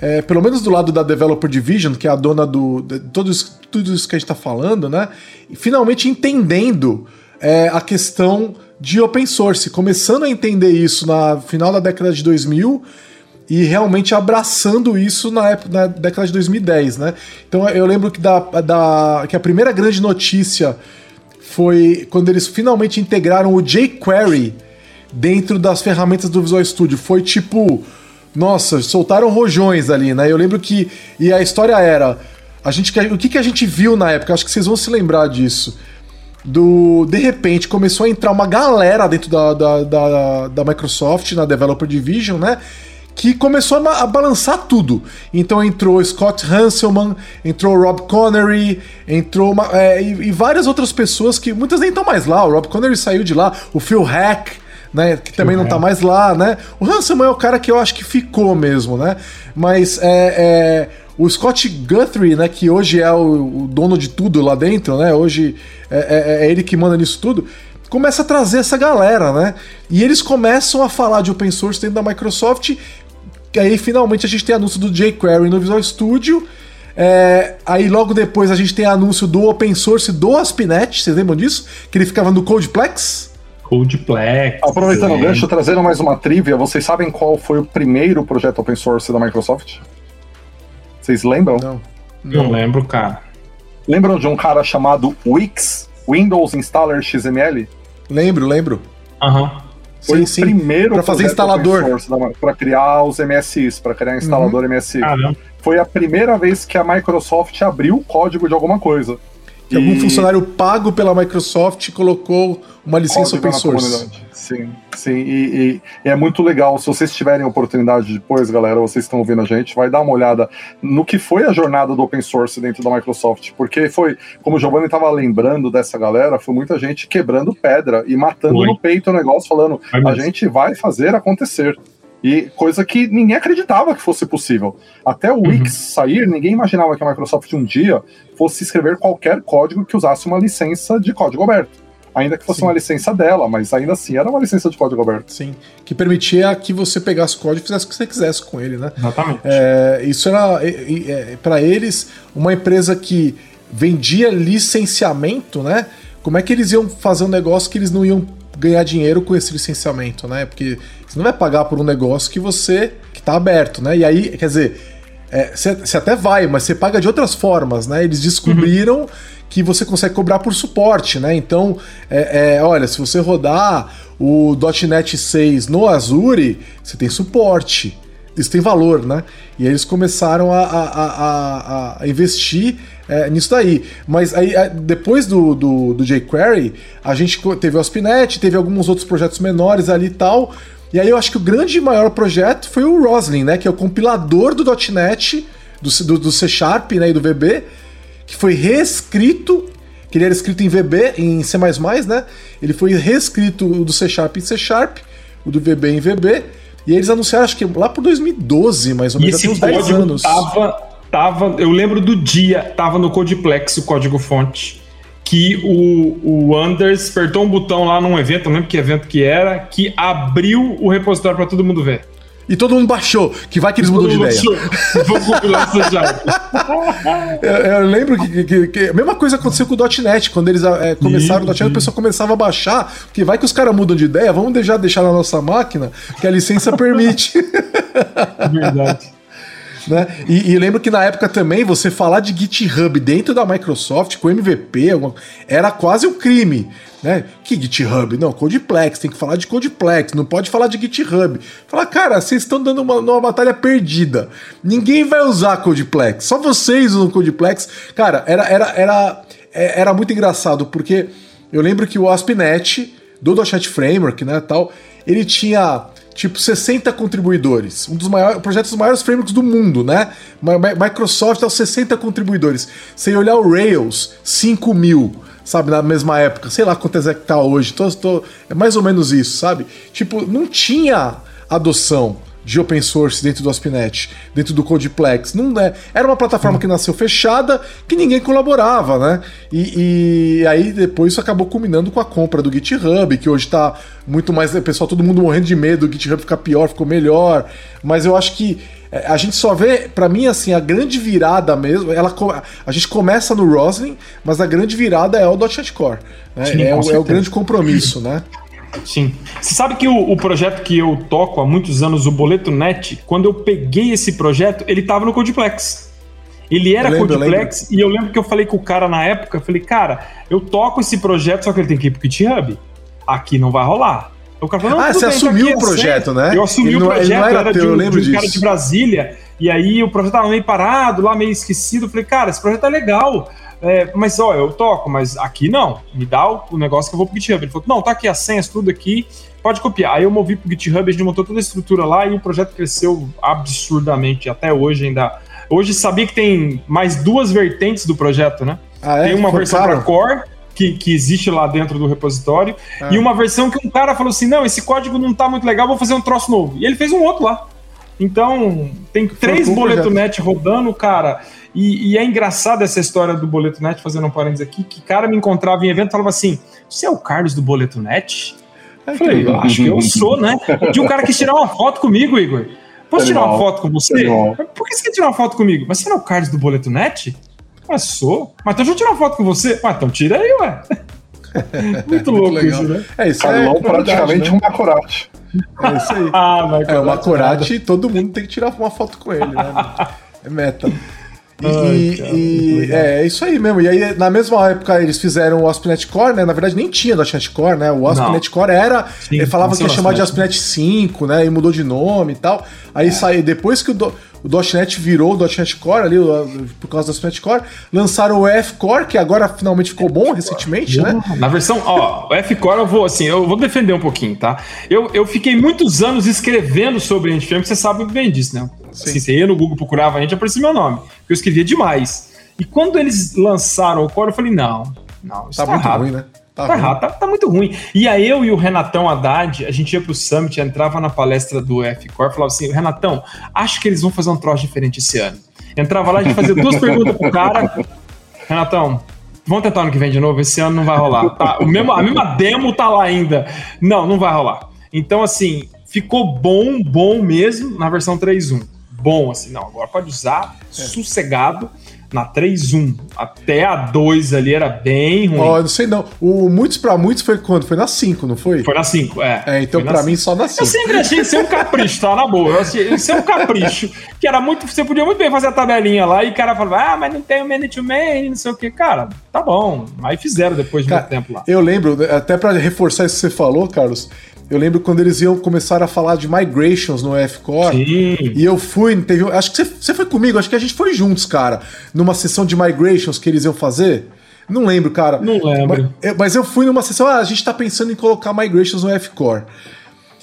é, pelo menos do lado da Developer Division, que é a dona do, de tudo, isso, tudo isso que a gente está falando, né? Finalmente entendendo é, a questão de open source, começando a entender isso na final da década de 2000 e realmente abraçando isso na, época, na década de 2010, né? Então eu lembro que, da, da, que a primeira grande notícia foi quando eles finalmente integraram o jQuery dentro das ferramentas do Visual Studio. Foi tipo, nossa, soltaram rojões ali, né? Eu lembro que e a história era a gente o que, que a gente viu na época? Acho que vocês vão se lembrar disso. Do de repente começou a entrar uma galera dentro da, da, da, da Microsoft na Developer Division, né? Que começou a, balançar tudo. Então entrou Scott Hanselman, entrou Rob Connery, entrou uma- é, e, e várias outras pessoas que muitas nem estão mais lá. O Rob Connery saiu de lá, o Phil Hack, né, que também não tá mais lá, né? O Hanselman é o cara que eu acho que ficou mesmo, né? Mas é, é, o Scott Guthrie, né, que hoje é o, o dono de tudo lá dentro, né? Hoje é, é- é ele que manda nisso tudo começa a trazer essa galera, né? E eles começam a falar de open source dentro da Microsoft. E aí finalmente a gente tem anúncio do jQuery no Visual Studio. É, aí logo depois a gente tem anúncio do open source do AspNet. Vocês lembram disso? Que ele ficava no Codeplex. Codeplex. Aproveitando o é. gancho, trazendo mais uma trivia, vocês sabem qual foi o primeiro projeto open source da Microsoft? Vocês lembram? Não. Não lembro, cara. Lembram de um cara chamado Wix? Windows Installer XML? Lembro, lembro. Aham. Foi Sim, o sim. primeiro Pra fazer instalador. para criar os MSIs, para criar instalador MSI. Caramba. Foi a primeira vez que a Microsoft abriu o código de alguma coisa. Que algum funcionário pago pela Microsoft colocou uma licença open na source. Sim, sim. E, e- e é muito legal. Se vocês tiverem oportunidade depois, galera, vocês estão ouvindo a gente, vai dar uma olhada no que foi a jornada do open source dentro da Microsoft. Porque foi, como o Giovanni estava lembrando dessa galera, foi muita gente quebrando pedra e matando Foi. no peito o negócio, falando: a gente vai fazer acontecer. E coisa que ninguém acreditava que fosse possível. Até o Wix sair, ninguém imaginava que a Microsoft um dia fosse escrever qualquer código que usasse uma licença de código aberto. Ainda que fosse Sim. uma licença dela, mas ainda assim era uma licença de código aberto. Sim. Que permitia que você pegasse o código e fizesse o que você quisesse com ele, né? Exatamente. É, isso era, para eles, uma empresa que vendia licenciamento, né? Como é que eles iam fazer um negócio que eles não iam ganhar dinheiro com esse licenciamento, né? Porque você não vai pagar por um negócio que você que tá aberto, né? E aí, quer dizer, é, você até vai, mas você paga de outras formas, né? Eles descobriram que você consegue cobrar por suporte, né? Então, é, é, olha, se você rodar o .NET 6 no Azure, você tem suporte. Isso tem valor, né? E aí eles começaram a, a- a- a investir é, nisso daí. Mas aí, é, depois do, do, do jQuery, a gente teve o AspNet, teve alguns outros projetos menores ali e tal. E aí eu acho que o grande e maior projeto foi o Roslyn, né? Que é o compilador do .NET, do, C- do, do C Sharp né, e do VB, que foi reescrito, que ele era escrito em VB, em C++, né? Ele foi reescrito o do C Sharp em C Sharp, o do VB em VB, e eles anunciaram, acho que lá por 2012, mais ou menos, tem uns 10 código anos. tava, tava. Eu lembro do dia, tava no Codeplex, o código fonte. Que o, o Anders apertou um botão lá num evento, não lembro que evento que era, que abriu o repositório para todo mundo ver. E todo mundo baixou, que vai que eles mudam de ideia. Vamos compilar essa já. Eu, eu lembro que, que- que- a mesma coisa aconteceu com o .NET, quando eles é, começaram o .NET, o pessoal começava a baixar, porque vai que os caras mudam de ideia, vamos deixar, deixar na nossa máquina, que a licença permite. Verdade. Né? E, e lembro que na época também você falar de GitHub dentro da Microsoft com MVP era quase um crime, né? Que GitHub? Não, Codeplex, tem que falar de Codeplex, não pode falar de GitHub. Fala, cara, vocês estão dando uma, uma batalha perdida. Ninguém vai usar Codeplex, só vocês usam Codeplex. Cara, era, era, era, é- era muito engraçado, porque eu lembro que o AspNet do .NET Framework, né, tal, ele tinha tipo 60 contribuidores, um dos maiores projetos dos maiores frameworks do mundo, né? Mi- Mi- Microsoft aos 60 contribuidores. Sem olhar o Rails, 5 mil, sabe, na mesma época. Sei lá quantas é que tá hoje. Tô, tô- é mais ou menos isso, sabe? Tipo, não tinha adoção de open source dentro do AspNet, dentro do Codeplex. Não é, era uma plataforma que nasceu fechada, que ninguém colaborava, né? E, e aí depois isso acabou culminando com a compra do GitHub, que hoje tá muito mais. Pessoal, todo mundo morrendo de medo, o GitHub ficar pior, ficou melhor. Mas eu acho que é, a gente só vê, pra mim, assim, a grande virada mesmo. Ela, a gente começa no Roslyn, mas a grande virada é o .NET Core. né? Sim, é, o, é o grande compromisso, né? Sim. Você sabe que o, o projeto que eu toco há muitos anos, o Boleto Net, quando eu peguei esse projeto, ele tava no Codeplex. Ele era Eu lembro, eu Codeplex e eu lembro que eu falei com o cara na época, eu falei, cara, eu toco esse projeto, só que ele tem que ir pro GitHub. Aqui não vai rolar. O cara falou, não, Ah, você bem, tá assumiu o projeto, né? Eu assumi Ele o não- projeto, não era era, teu, de, eu um- lembro de um cara disso. de Brasília, e aí o projeto tava meio parado, lá meio esquecido. Eu falei, cara, esse projeto é legal. É, mas ó, eu toco, mas aqui não. Me dá o, o negócio que eu vou pro GitHub. Ele falou, não, tá aqui as senhas, tudo aqui, pode copiar. Aí eu movi pro GitHub, a gente montou toda a estrutura lá e o projeto cresceu absurdamente até hoje ainda. Hoje sabia que tem mais duas vertentes do projeto, né? Ah, é? Tem uma versão para core, que, que existe lá dentro do repositório, Ah. e uma versão que um cara falou assim: não, esse código não tá muito legal, vou fazer um troço novo. E ele fez um outro lá. Então, tem três um boleto projeto. net rodando, cara. E, e é engraçado essa história do boleto net, fazendo um parênteses aqui, que cara me encontrava em evento e falava assim: Você é o Carlos do boleto net? Eu falei, eu acho que eu sou, né? Dia um cara quis tirar uma foto comigo, Igor. Posso tirar uma foto com você? Por que você quer tirar uma foto comigo? Mas você não é o Carlos do boleto net? Mas sou. Mas então deixa eu tirar uma foto com você. Mas então tira aí, ué. Muito louco legal. isso, né? É isso Carlão é praticamente né? um Macorate. É isso aí. Ah, vai É, o Macorati, todo mundo tem que tirar uma foto com ele, né? É meta. E, Ai, e é, é, isso aí mesmo. E aí, na mesma época, eles fizeram o ASP.NET Core, né? Na verdade, nem tinha .NET Core, né? O ASP.NET Core era... Sim, ele falava que ia chamar de ASP.NET 5, né? E mudou de nome e tal. Aí é. saiu... Depois que o, do, o .NET virou o .NET Core ali, por causa do ASP.NET Core, lançaram o F-Core, que agora finalmente ficou bom recentemente, né? Na versão... Ó, o F-Core eu vou, assim, eu vou defender um pouquinho, tá? Eu, eu fiquei muitos anos escrevendo sobre a gente, você sabe bem disso, né? Sim. Assim, você ia no Google, procurava a gente, aparecia meu nome. Eu escrevia demais. E quando eles lançaram o Core, eu falei, não, não, isso tá, tá muito errado. ruim, né? Tá, tá errado, tá, tá, muito ruim. E aí eu e o Renatão Haddad, a gente ia pro Summit, entrava na palestra do F-Core, falava assim, Renatão, acho que eles vão fazer um troço diferente esse ano. Entrava lá, a gente fazia duas perguntas pro cara. Renatão, vamos tentar ano que vem de novo, esse ano não vai rolar. Tá, o mesmo, a mesma demo tá lá ainda. Não, não vai rolar. Então, assim, ficou bom, bom mesmo na versão 3.1 bom, assim, não, agora pode usar é. sossegado na 3.1. Até a 2 ali era bem ruim. Ó, oh, não sei não. O muitos para muitos foi quando? Foi na 5, não foi? Foi na 5, é. É, então para mim só na 5. Eu sempre achei isso um capricho, tá? Na boa. Eu achei isso um capricho. que era muito. Você podia muito bem fazer a tabelinha lá e o cara falava, ah, mas não tem o man to man, não sei o que. Cara, tá bom. Aí fizeram depois de cara, muito tempo lá. Eu lembro, até para reforçar isso que você falou, Carlos. Eu lembro quando eles iam começar a falar de migrations no F-Core. E eu fui, teve, acho que você, foi comigo, acho que a gente foi juntos, cara, numa sessão de migrations que eles iam fazer. Não lembro, cara. Não lembro. Mas, mas eu fui numa sessão, ah, a gente tá pensando em colocar migrations no F-Core.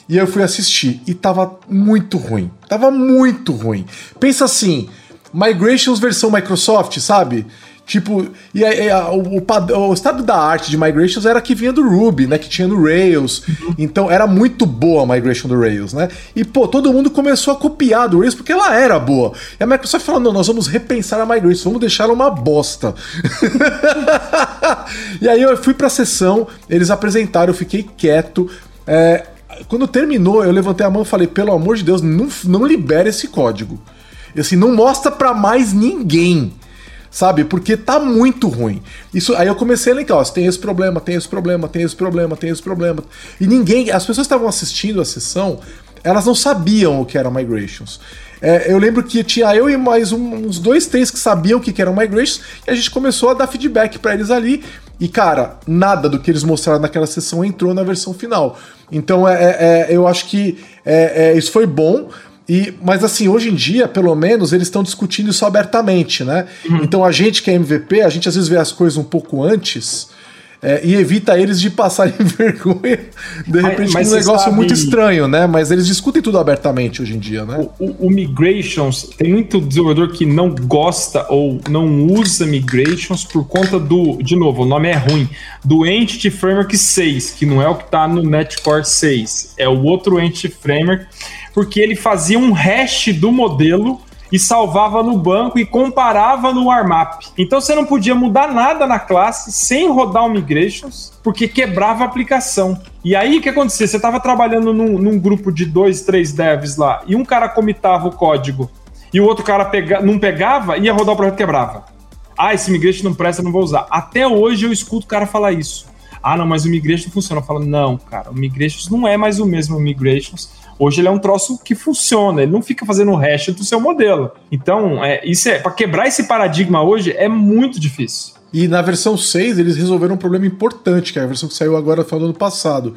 E eu fui assistir e tava muito ruim. Tava muito ruim. Pensa assim, migrations versão Microsoft, sabe? Tipo, e a, a, o, o, o, estado da arte de Migrations era que vinha do Ruby, né? Que tinha no Rails. Uhum. Então era muito boa a Migration do Rails, né? E, pô, todo mundo começou a copiar do Rails porque ela era boa. E a Microsoft falou: não, nós vamos repensar a Migration, vamos deixar ela uma bosta. e aí eu fui pra sessão, eles apresentaram, eu fiquei quieto. É, quando terminou, eu levantei a mão e falei: pelo amor de Deus, não, não libera esse código. E assim, não mostra para mais ninguém sabe? Porque tá muito ruim. Isso aí eu comecei a lembrar, ó, tem esse problema, tem esse problema, tem esse problema, tem esse problema. E ninguém, as pessoas estavam assistindo a sessão, elas não sabiam o que era migrations. É, eu lembro que tinha eu e mais um, uns dois, três que sabiam o que, que eram migrations, e a gente começou a dar feedback para eles ali. E, cara, nada do que eles mostraram naquela sessão entrou na versão final. Então, é, é, é eu acho que é, é, isso foi bom, e, mas assim, hoje em dia, pelo menos, eles estão discutindo isso abertamente, né? Uhum. Então a gente que é MVP, a gente às vezes vê as coisas um pouco antes é, e evita eles de passarem vergonha, de repente, mas, mas um negócio sabe... muito estranho, né? Mas eles discutem tudo abertamente hoje em dia, né? O, o, o, Migrations, tem muito desenvolvedor que não gosta ou não usa Migrations por conta do, de novo, o nome é ruim, do Entity Framework 6, que não é o que está no Netcore 6, é o outro Entity Framework porque ele fazia um hash do modelo e salvava no banco e comparava no warmap. Então você não podia mudar nada na classe sem rodar o migrations, porque quebrava a aplicação. E aí o que acontecia? Você estava trabalhando num, num, grupo de dois, três devs lá, e um cara comitava o código e o outro cara pega, não pegava, ia rodar o projeto quebrava. Ah, esse migration não presta, não vou usar. Até hoje eu escuto o cara falar isso. Ah, não, mas o migration não funciona. Eu falo, não, cara, o migrations não é mais o mesmo migrations Hoje ele é um troço que funciona, ele não fica fazendo o hash do seu modelo. Então, é, isso é para quebrar esse paradigma hoje é muito difícil. E na versão 6 eles resolveram um problema importante, que é a versão que saiu agora no ano passado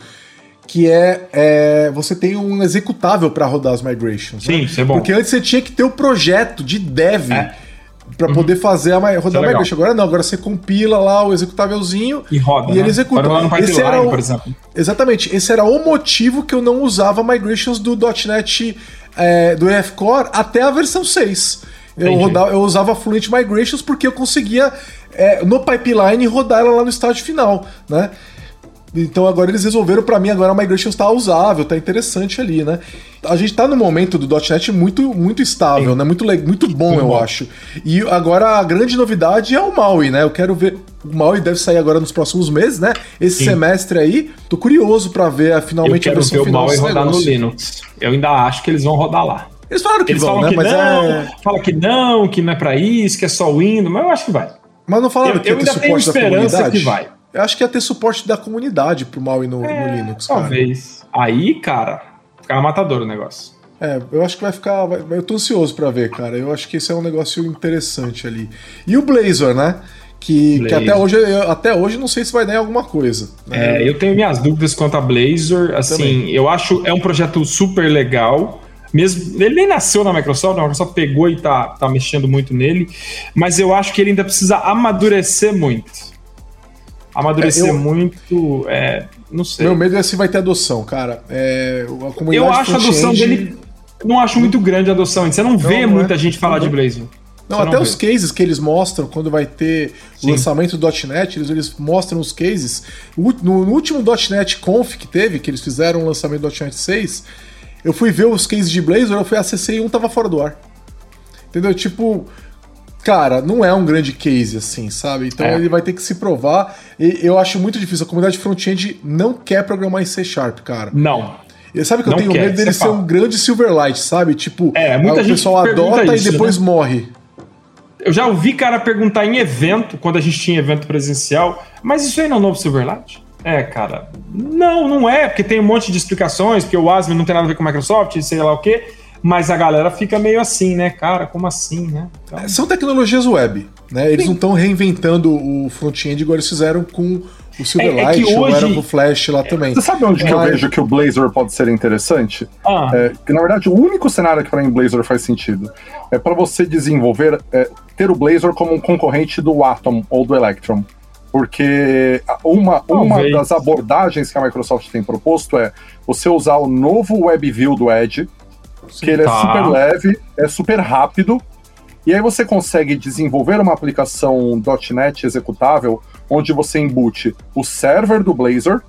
que é, é, você tem um executável para rodar as migrations. Sim, né? isso é bom. Porque antes você tinha que ter o um projeto de dev é para uhum. poder fazer a rodar é. Agora não, agora você compila lá o executávelzinho e roda. E né? ele executa. Esse era o, por exemplo. Exatamente. Esse era o motivo que eu não usava migrations do .NET é, do EF-Core até a versão 6. Eu, rodava, eu usava Fluent Migrations porque eu conseguia, é, no pipeline, rodar ela lá no estágio final, né? Então agora eles resolveram para mim agora a migration está usável, tá interessante ali, né? A gente tá no momento do .NET muito muito estável, Sim. né? Muito muito bom, eu acho. E agora a grande novidade é o Maui, né? Eu quero ver o Maui deve sair agora nos próximos meses, né? Esse Sim. semestre aí. Tô curioso para ver finalmente eu quero a versão ver o Maui rodar no Linux. Eu ainda acho que eles vão rodar lá. Eles falaram que eles vão, né? Que mas não, é... fala que não, que não é para isso, que é só o Windows, mas eu acho que vai. Mas não falaram eu, que eu ainda tenho esperança que vai. Eu acho que ia ter suporte da comunidade pro mal e no, é, no Linux. Cara. Talvez. Aí, cara, ficava matador o negócio. É, eu acho que vai ficar. eu tô ansioso para ver, cara. Eu acho que esse é um negócio interessante ali. E o Blazor, né? Que, que, até hoje eu, até hoje não sei se vai dar em alguma coisa. Né? É, eu tenho minhas dúvidas quanto a Blazor. Assim, Também. eu acho é um projeto super legal. Mesmo, ele nem nasceu na Microsoft, a Microsoft pegou e tá, tá mexendo muito nele, mas eu acho que ele ainda precisa amadurecer muito. Amadurecer é, eu, muito, é, não sei. Meu medo é se vai ter adoção, cara. É, a comunidade eu acho a adoção dele, não acho muito grande a adoção. Você não, não vê não muita é, gente falar de Blazor. Não, até os cases que eles mostram quando vai ter Sim. o lançamento do .NET, eles, eles mostram os cases. No, no último .NET Conf que teve, que eles fizeram o lançamento do .NET 6, eu fui ver os cases de Blazor, eu fui acessei e um tava fora do ar. Entendeu? Tipo, cara, não é um grande case assim, sabe? Então é. ele vai ter que se provar. E eu acho muito difícil. A comunidade front-end não quer programar em C Sharp, cara. Não. E sabe que não eu tenho quer, medo dele ser fala. um grande Silverlight, sabe? Tipo, é, muita o pessoal adota isso, e depois né? morre. Eu já ouvi cara perguntar em evento, quando a gente tinha evento presencial, mas isso aí não é o novo Silverlight? É, cara, não, não é, porque tem um monte de explicações, porque o Asm não tem nada a ver com Microsoft, sei lá o quê, mas a galera fica meio assim, né, cara, como assim, né? Então... São tecnologias web, né? Eles Sim. não estão reinventando o front-end igual eles fizeram com o Silverlight, é, é ou era o Flash lá também. Você sabe onde é, que eu vejo que o Blazor pode ser interessante? Ah. É, que na verdade o único cenário que para mim Blazor faz sentido é para você desenvolver, é, ter o Blazor como um concorrente do Atom ou do Electron. Porque uma, uma das abordagens que a Microsoft tem proposto é você usar o novo WebView do Edge, Sim, que ele é tá. é super leve, é super rápido, e aí você consegue desenvolver uma aplicação .NET executável onde você embute o server do Blazor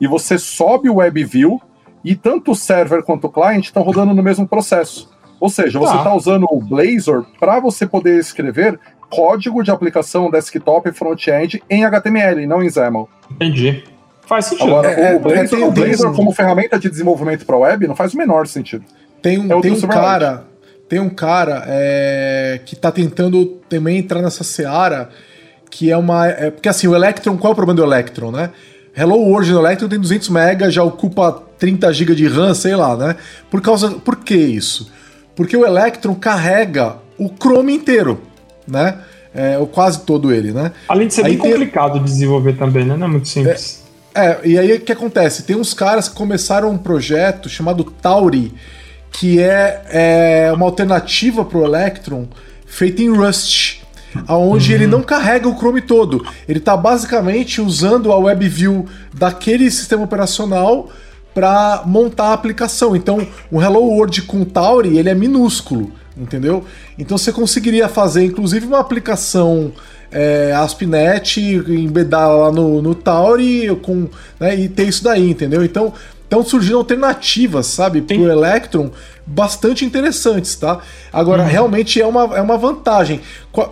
e você sobe o WebView e tanto o server quanto o client estão rodando no mesmo processo. Ou seja, você está ah. usando o Blazor para você poder escrever código de aplicação desktop front-end em HTML, não em XAML. Entendi. Faz sentido. Agora, é, o Blazor, é, o Blazor como ferramenta de desenvolvimento para web não faz o menor sentido. Tem um, é tem um cara, tem um cara é, que está tentando também entrar nessa seara que é uma. É, porque assim, o Electron, qual é o problema do Electron, né? Hello World no Electron tem 200 MB, já ocupa 30 GB de RAM, sei lá, né? Por causa. Por que isso? Porque o Electron carrega o Chrome inteiro, né? É, ou quase todo ele, né? Além de ser aí bem tem... complicado de desenvolver também, né? Não é muito simples. É, é, e aí o que acontece? Tem uns caras que começaram um projeto chamado Tauri, que é, é uma alternativa para o Electron feita em Rust aonde uhum. ele não carrega o Chrome todo. Ele está basicamente usando a WebView daquele sistema operacional para montar a aplicação. Então, o Hello World com Tauri, ele é minúsculo, entendeu? Então você conseguiria fazer, inclusive, uma aplicação é, ASP.NET, embedar lá no, no Tauri com, né, e ter isso daí, entendeu? Então, estão surgindo alternativas, sabe, para o Electron bastante interessantes, tá? Agora, uhum. realmente é uma, é uma vantagem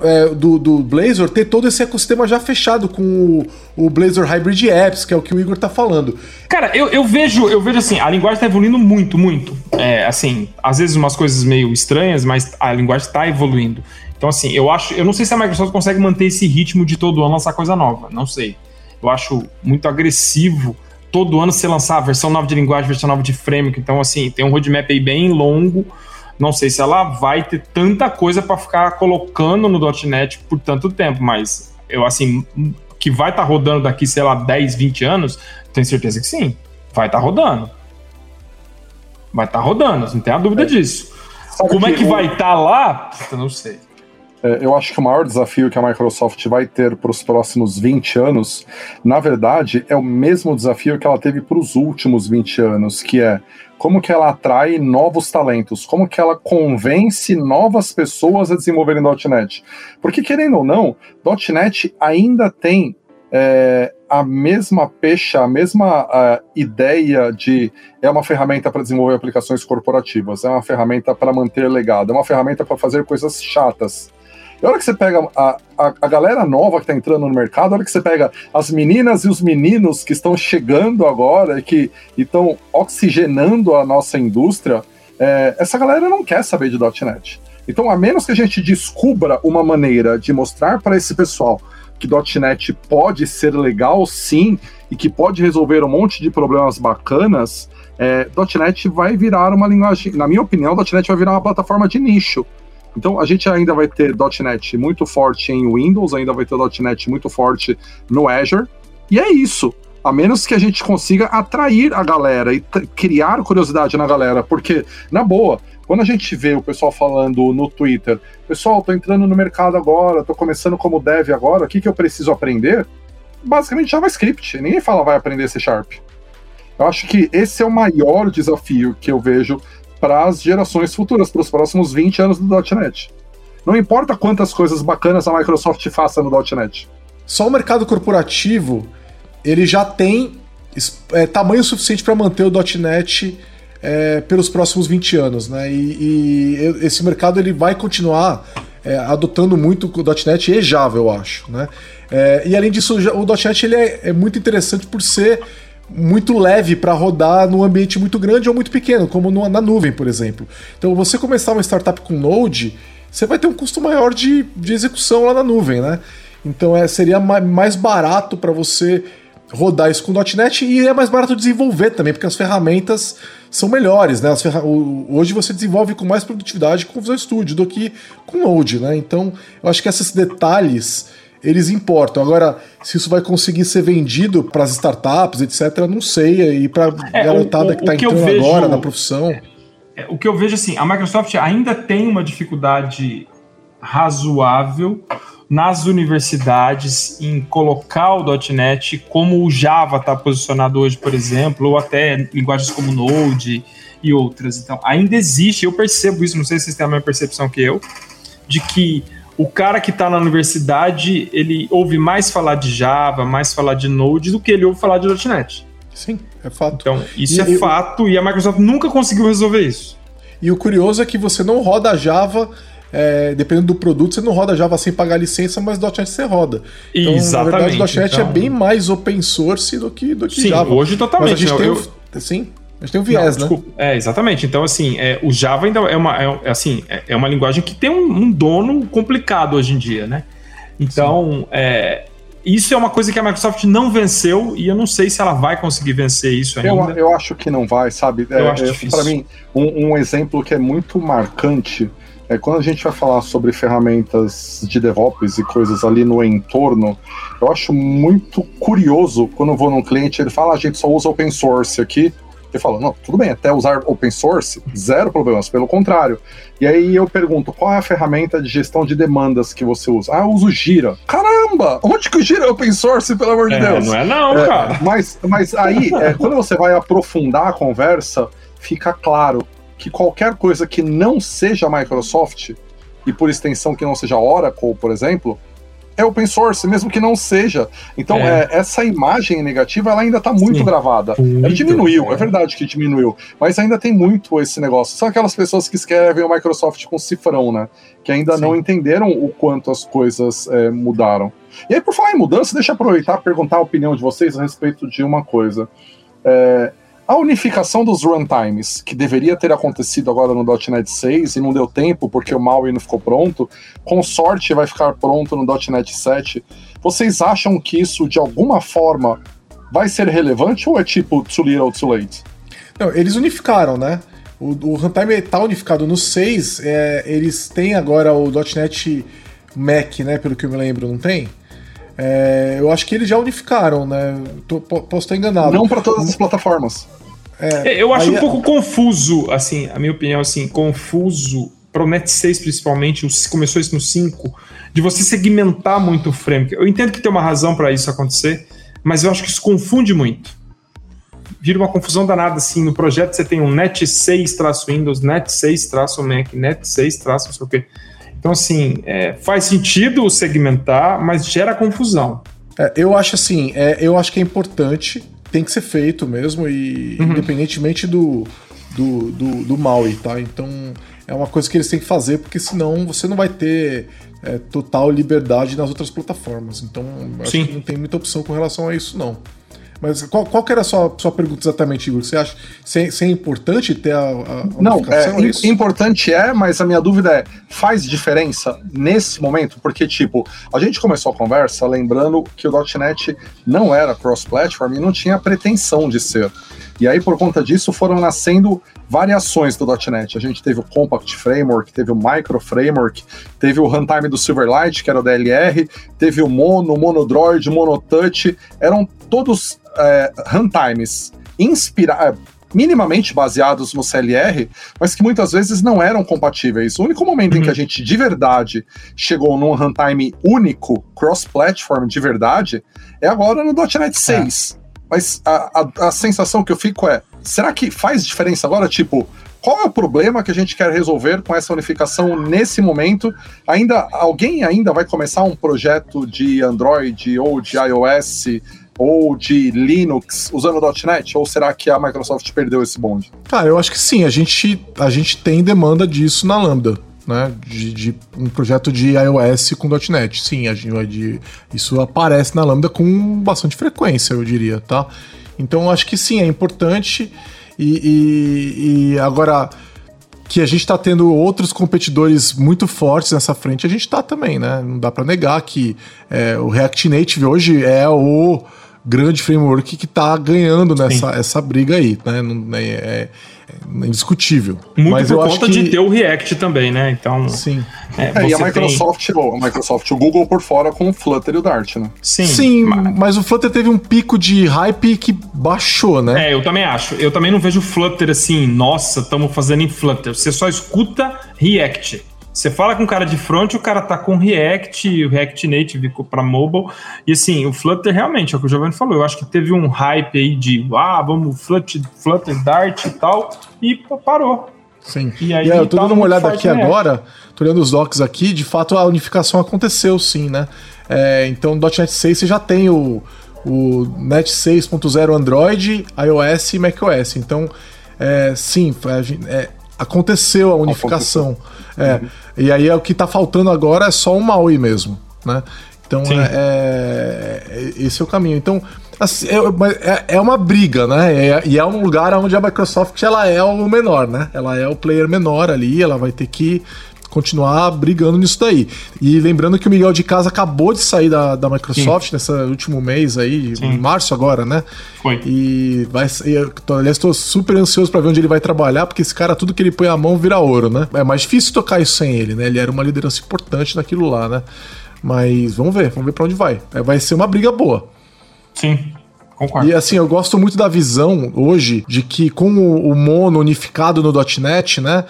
é, do, do Blazor ter todo esse ecossistema já fechado com o, o Blazor Hybrid Apps, que é o que o Igor tá falando. Cara, eu, eu vejo, eu vejo assim, a linguagem tá evoluindo muito, muito. É, assim, às vezes umas coisas meio estranhas, mas a linguagem está evoluindo. Então, assim, eu acho. Eu não sei se a Microsoft consegue manter esse ritmo de todo ano lançar coisa nova. Não sei. Eu acho muito agressivo todo ano você lançar a versão nova de linguagem, versão nova de framework. Então, assim, tem um roadmap aí bem longo. Não sei se ela vai ter tanta coisa para ficar colocando no .NET por tanto tempo, mas eu, assim, que vai estar tá rodando daqui, sei lá, 10, 20 anos, tenho certeza que sim. Vai estar tá rodando. Vai estar tá rodando, não tem a dúvida é. disso. Sabe Como é que, vai estar tá lá? Eu não sei. É, eu acho que o maior desafio que a Microsoft vai ter para os próximos 20 anos, na verdade, é o mesmo desafio que ela teve para os últimos 20 anos, que é como que ela atrai novos talentos, como que ela convence novas pessoas a desenvolverem .NET. Porque, querendo ou não, .NET ainda tem é, a mesma pecha, a mesma uh, ideia de é uma ferramenta para desenvolver aplicações corporativas, é uma ferramenta para manter legado, é uma ferramenta para fazer coisas chatas. E a hora que você pega a, a, a galera nova que está entrando no mercado, a hora que você pega as meninas e os meninos que estão chegando agora e que estão oxigenando a nossa indústria, é, essa galera não quer saber de .NET. Então, a menos que a gente descubra uma maneira de mostrar para esse pessoal que .NET pode ser legal sim e que pode resolver um monte de problemas bacanas, é, .NET vai virar uma linguagem, na minha opinião, .NET vai virar uma plataforma de nicho. Então a gente ainda vai ter .NET muito forte em Windows, ainda vai ter .NET muito forte no Azure, e é isso. A menos que a gente consiga atrair a galera e criar curiosidade na galera, porque, na boa, quando a gente vê o pessoal falando no Twitter, pessoal, tô entrando no mercado agora, tô começando como dev agora, o que, que eu preciso aprender? Basicamente JavaScript. Ninguém fala vai aprender C Sharp. Eu acho que esse é o maior desafio que eu vejo para as gerações futuras, para os próximos 20 anos do .NET. Não importa quantas coisas bacanas a Microsoft faça no .NET. Só o mercado corporativo ele já tem é, tamanho suficiente para manter o .NET é, pelos próximos 20 anos, né? E, e esse mercado ele vai continuar é, adotando muito o .NET e Java, eu acho, né? É, e além disso, o .NET ele é, é muito interessante por ser muito leve para rodar num ambiente muito grande ou muito pequeno, como no, na nuvem, por exemplo. Então, você começar uma startup com Node, você vai ter um custo maior de, de execução lá na nuvem, né? Então, é, seria mais barato para você rodar isso com .NET e é mais barato desenvolver também, porque as ferramentas são melhores, né? Ferra... Hoje você desenvolve com mais produtividade com o Visual Studio do que com Node, né? Então, eu acho que esses detalhes eles importam. Agora, se isso vai conseguir ser vendido para as startups, etc., não sei. E para a é, garotada o, o, que está entrando vejo, agora na profissão. É, é, o que eu vejo assim, a Microsoft ainda tem uma dificuldade razoável nas universidades em colocar o .NET como o Java está posicionado hoje, por exemplo, ou até linguagens como Node e outras. Então, ainda existe, eu percebo isso, não sei se vocês têm a mesma percepção que eu, de que o cara que está na universidade, ele ouve mais falar de Java, mais falar de Node do que ele ouve falar de .NET. Sim, é fato. Então, isso e, é fato e a Microsoft nunca conseguiu resolver isso. E o curioso é que você não roda Java, é, dependendo do produto, você não roda Java sem pagar licença, mas .NET você roda. Então, Exatamente. na verdade, o .NET é então... é bem mais open source do que, do que Sim, Java. hoje totalmente. Mas a gente eu, tem, sim, mas tem um viés, não, né? É, exatamente. Então, assim, é, o Java ainda é uma, é, é assim, é, é, uma linguagem que tem um, um, dono complicado hoje em dia, né? Então, é, isso é uma coisa que a Microsoft não venceu e eu não sei se ela vai conseguir vencer isso ainda. Eu, eu acho que não vai, sabe? Eu é, acho é, Para mim, um, um, exemplo que é muito marcante é quando a gente vai falar sobre ferramentas de DevOps e coisas ali no entorno, eu acho muito curioso quando eu vou num cliente ele fala, ah, a gente só usa open source aqui, ele fala, não, tudo bem, até usar open source, zero problemas, pelo contrário. E aí eu pergunto, qual é a ferramenta de gestão de demandas que você usa? Ah, eu uso Gira. Caramba! Onde que o Gira é open source, pelo amor de é, Deus? Não é não, é, cara. Mas, mas aí, é, quando você vai aprofundar a conversa, fica claro que qualquer coisa que não seja Microsoft, e por extensão que não seja Oracle, por exemplo, é open source, mesmo que não seja. Então, é. É, essa imagem negativa ela ainda está muito Sim, gravada. Muito, ela diminuiu, é. é. verdade que diminuiu, mas ainda tem muito esse negócio. São aquelas pessoas que escrevem o Microsoft com cifrão, né? Que ainda Sim. não entenderam o quanto as coisas é, mudaram. E aí, por falar em mudança, deixa eu aproveitar e perguntar a opinião de vocês a respeito de uma coisa. É, a unificação dos runtimes, que deveria ter acontecido agora no .NET 6 e não deu tempo porque o Maui não ficou pronto, com sorte vai ficar pronto no .NET 7. Vocês acham que isso de alguma forma vai ser relevante ou é tipo too little, too late? Não, eles unificaram, né? O, o runtime está unificado no 6, é, eles têm agora o .NET Mac, né? Pelo que eu me lembro, não tem? É, eu acho que eles já unificaram, né? Tô, posso estar enganado. Não para todas as plataformas. É, é, eu acho um é- pouco confuso, assim, a minha opinião, assim, confuso para o Net 6 principalmente, começou isso no 5, de você segmentar muito o frame. Eu entendo que tem uma razão para isso acontecer, mas eu acho que isso confunde muito. Vira uma confusão danada, assim, no projeto você tem um Net 6-Windows, Net 6-Mac, Net 6- não sei o quê. Então, assim, é, faz sentido segmentar, mas gera confusão. É, eu acho assim, eu acho que é importante tem que ser feito mesmo, e uhum. independentemente do, do, do, do Maui, tá? Então é uma coisa que eles têm que fazer, porque senão você não vai ter é, total liberdade nas outras plataformas. Então acho Sim. que não tem muita opção com relação a isso, não. Mas qual, qual que era a sua, sua pergunta exatamente, Igor? Você acha se, se é importante ter a, a Não, é, é importante é, mas a minha dúvida é, faz diferença nesse momento? Porque, tipo, a gente começou a conversa lembrando que o .NET não era cross-platform e não tinha pretensão de ser. E aí, por conta disso, foram nascendo variações do .NET. A gente teve o Compact Framework, teve o Micro Framework, teve o Runtime do Silverlight, que era o DLR, teve o Mono, Monodroid, Monotouch, eram todos é, runtimes inspirados minimamente baseados no CLR, mas que muitas vezes não eram compatíveis. O único momento uhum. em que a uhum. gente de verdade chegou num runtime único, cross-platform de verdade, é agora no .NET 6. Mas a, a, a sensação que eu fico é, será que faz diferença agora? Tipo, qual é o problema que a gente quer resolver com essa unificação nesse momento? Ainda alguém ainda vai começar um projeto de Android ou de iOS ou de Linux usando .NET? Ou será que a Microsoft perdeu esse bonde? Cara, eu acho que sim. A gente, a gente tem demanda disso na Lambda. Né, de, de, um projeto de iOS com .NET. Sim, a, de, isso aparece na Lambda com bastante frequência, eu diria, tá? Então acho que sim, é importante. E, e, e agora que a gente está tendo outros competidores muito fortes nessa frente, a gente está também, né? Não dá para negar que é, o React Native hoje é o grande framework que está ganhando nessa essa briga aí, né? É, é, é indiscutível. Muito Mas por conta que... de ter o React também, né? Então. Sim. É, é, e a Microsoft, tem... a Microsoft, o Google por fora com o Flutter e o Dart, né? Sim. Sim, mas... mas o Flutter teve um pico de hype que baixou, né? É, eu também acho. Eu também não vejo o Flutter assim, nossa, estamos fazendo em Flutter. Você só escuta React. Você fala com o cara de front, o cara tá com React, o React Native para mobile. E assim, o Flutter realmente, é o que o Giovanni falou. Eu acho que teve um hype aí de, ah, vamos Flutter, Flutter Dart e tal, e parou. Sim. E aí, e eu tô tá dando uma olhada aqui agora, tô olhando os docs aqui, de fato a unificação aconteceu sim, né? É, então, no .NET 6 você já tem o, o Net 6.0 Android, iOS e macOS. Então, é, sim, é, aconteceu a unificação. É, uhum. E aí é o que está faltando agora é só um MAUI mesmo, né? Então é, é, esse é o caminho. Então assim, é, é, é uma briga, né? É, e é um lugar onde a Microsoft ela é o menor, né? Ela é o player menor ali, ela vai ter que continuar brigando nisso daí. E lembrando que o Miguel de Casa acabou de sair da, da Microsoft Sim. nesse último mês aí, Sim. em março agora, né? Foi. E vai aliás, estou super ansioso para ver onde ele vai trabalhar, porque esse cara, tudo que ele põe a mão vira ouro, né? É mais difícil tocar isso sem ele, né? Ele era uma liderança importante naquilo lá, né? Mas vamos ver, vamos ver para onde vai. É, vai ser uma briga boa. Sim. Concordo. E assim, eu gosto muito da visão hoje de que com o, o mono unificado no .NET, né?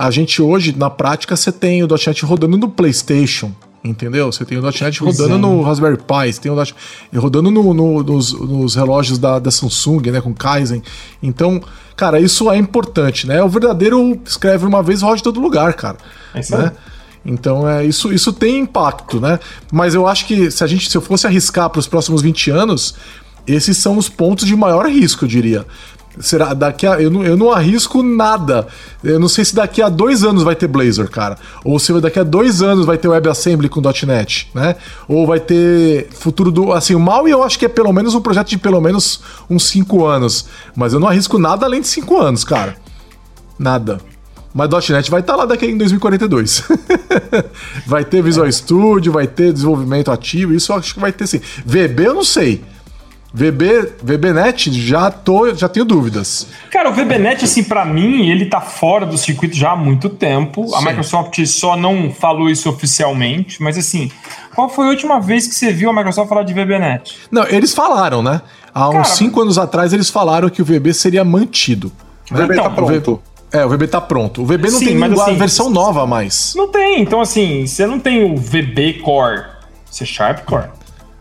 A gente hoje, na prática, você tem o .NET rodando no PlayStation, entendeu? Você tem o .NET rodando é. no Raspberry Pi, você tem o .NET rodando no, no, nos, nos, relógios da, da, Samsung, né, com Kaizen. Então, cara, isso é importante, né? O verdadeiro escreve uma vez roda todo lugar, cara. É isso né? Então, é, isso, isso tem impacto, né? Mas eu acho que se a gente, se eu fosse arriscar para os próximos 20 anos, esses são os pontos de maior risco, eu diria. Será daqui a. Eu não, eu não arrisco nada. Eu não sei se daqui a dois anos vai ter Blazor, cara. Ou se daqui a dois anos vai ter WebAssembly com .NET, né? Ou vai ter futuro do. Assim, o mal eu acho que é pelo menos um projeto de pelo menos uns cinco anos. Mas eu não arrisco nada além de cinco anos, cara. Nada. Mas .NET vai estar tá lá daqui em 2042. vai ter Visual Studio, vai ter desenvolvimento ativo, isso eu acho que vai ter sim. VB eu não sei. VB, VBNet, já tô, já tenho dúvidas. Cara, o VBNet, assim, para mim, ele tá fora do circuito já há muito tempo. Sim. A Microsoft só não falou isso oficialmente, mas assim, qual foi a última vez que você viu a Microsoft falar de VBNet? Não, eles falaram, né? Há uns Cara, cinco anos atrás eles falaram que o VB seria mantido. O VB então, tá pronto. É, o VB tá pronto. O VB não Sim, tem nenhuma assim, versão nova mais. Não tem, então assim, você não tem o VB Core, C Sharp Core.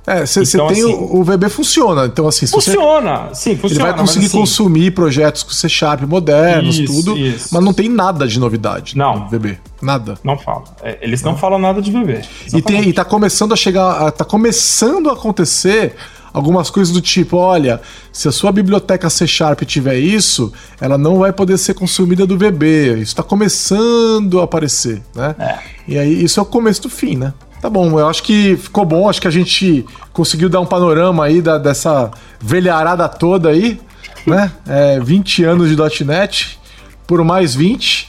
É, você então, tem assim, o, o, VB funciona. Então, assim, funciona, sim, funciona. Ele vai conseguir assim, consumir projetos com C Sharp modernos, isso, tudo. Isso. Mas não tem nada de novidade não. no VB. Nada. Não fala. É, eles não, não falam nada de VB. E, tem, e tá começando a chegar. Tá começando a acontecer algumas coisas do tipo, olha, se a sua biblioteca C Sharp tiver isso, ela não vai poder ser consumida do VB. Isso está começando a aparecer, né? É. E aí isso é o começo do fim, né? Tá bom, eu acho que ficou bom, acho que a gente conseguiu dar um panorama aí da, dessa velharada toda aí, né? É, 20 anos de .NET, por mais 20,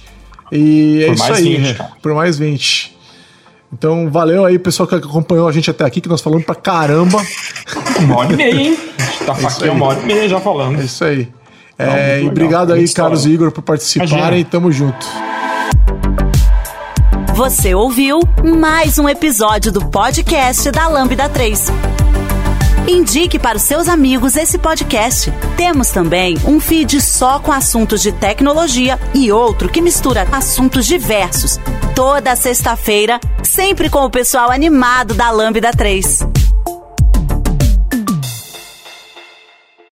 e é por isso aí, 20, por mais 20. Então, valeu aí, pessoal que acompanhou a gente até aqui, que nós falamos pra caramba. Uma hora e meia, hein? A gente tá é aqui uma hora e meia já falando. É isso aí. É, e obrigado aí, Carlos e Igor, por participarem. Imagina. Tamo junto. Você ouviu mais um episódio do podcast da Lambda 3. Indique para os seus amigos esse podcast. Temos também um feed só com assuntos de tecnologia e outro que mistura assuntos diversos. Toda sexta-feira, sempre com o pessoal animado da Lambda 3.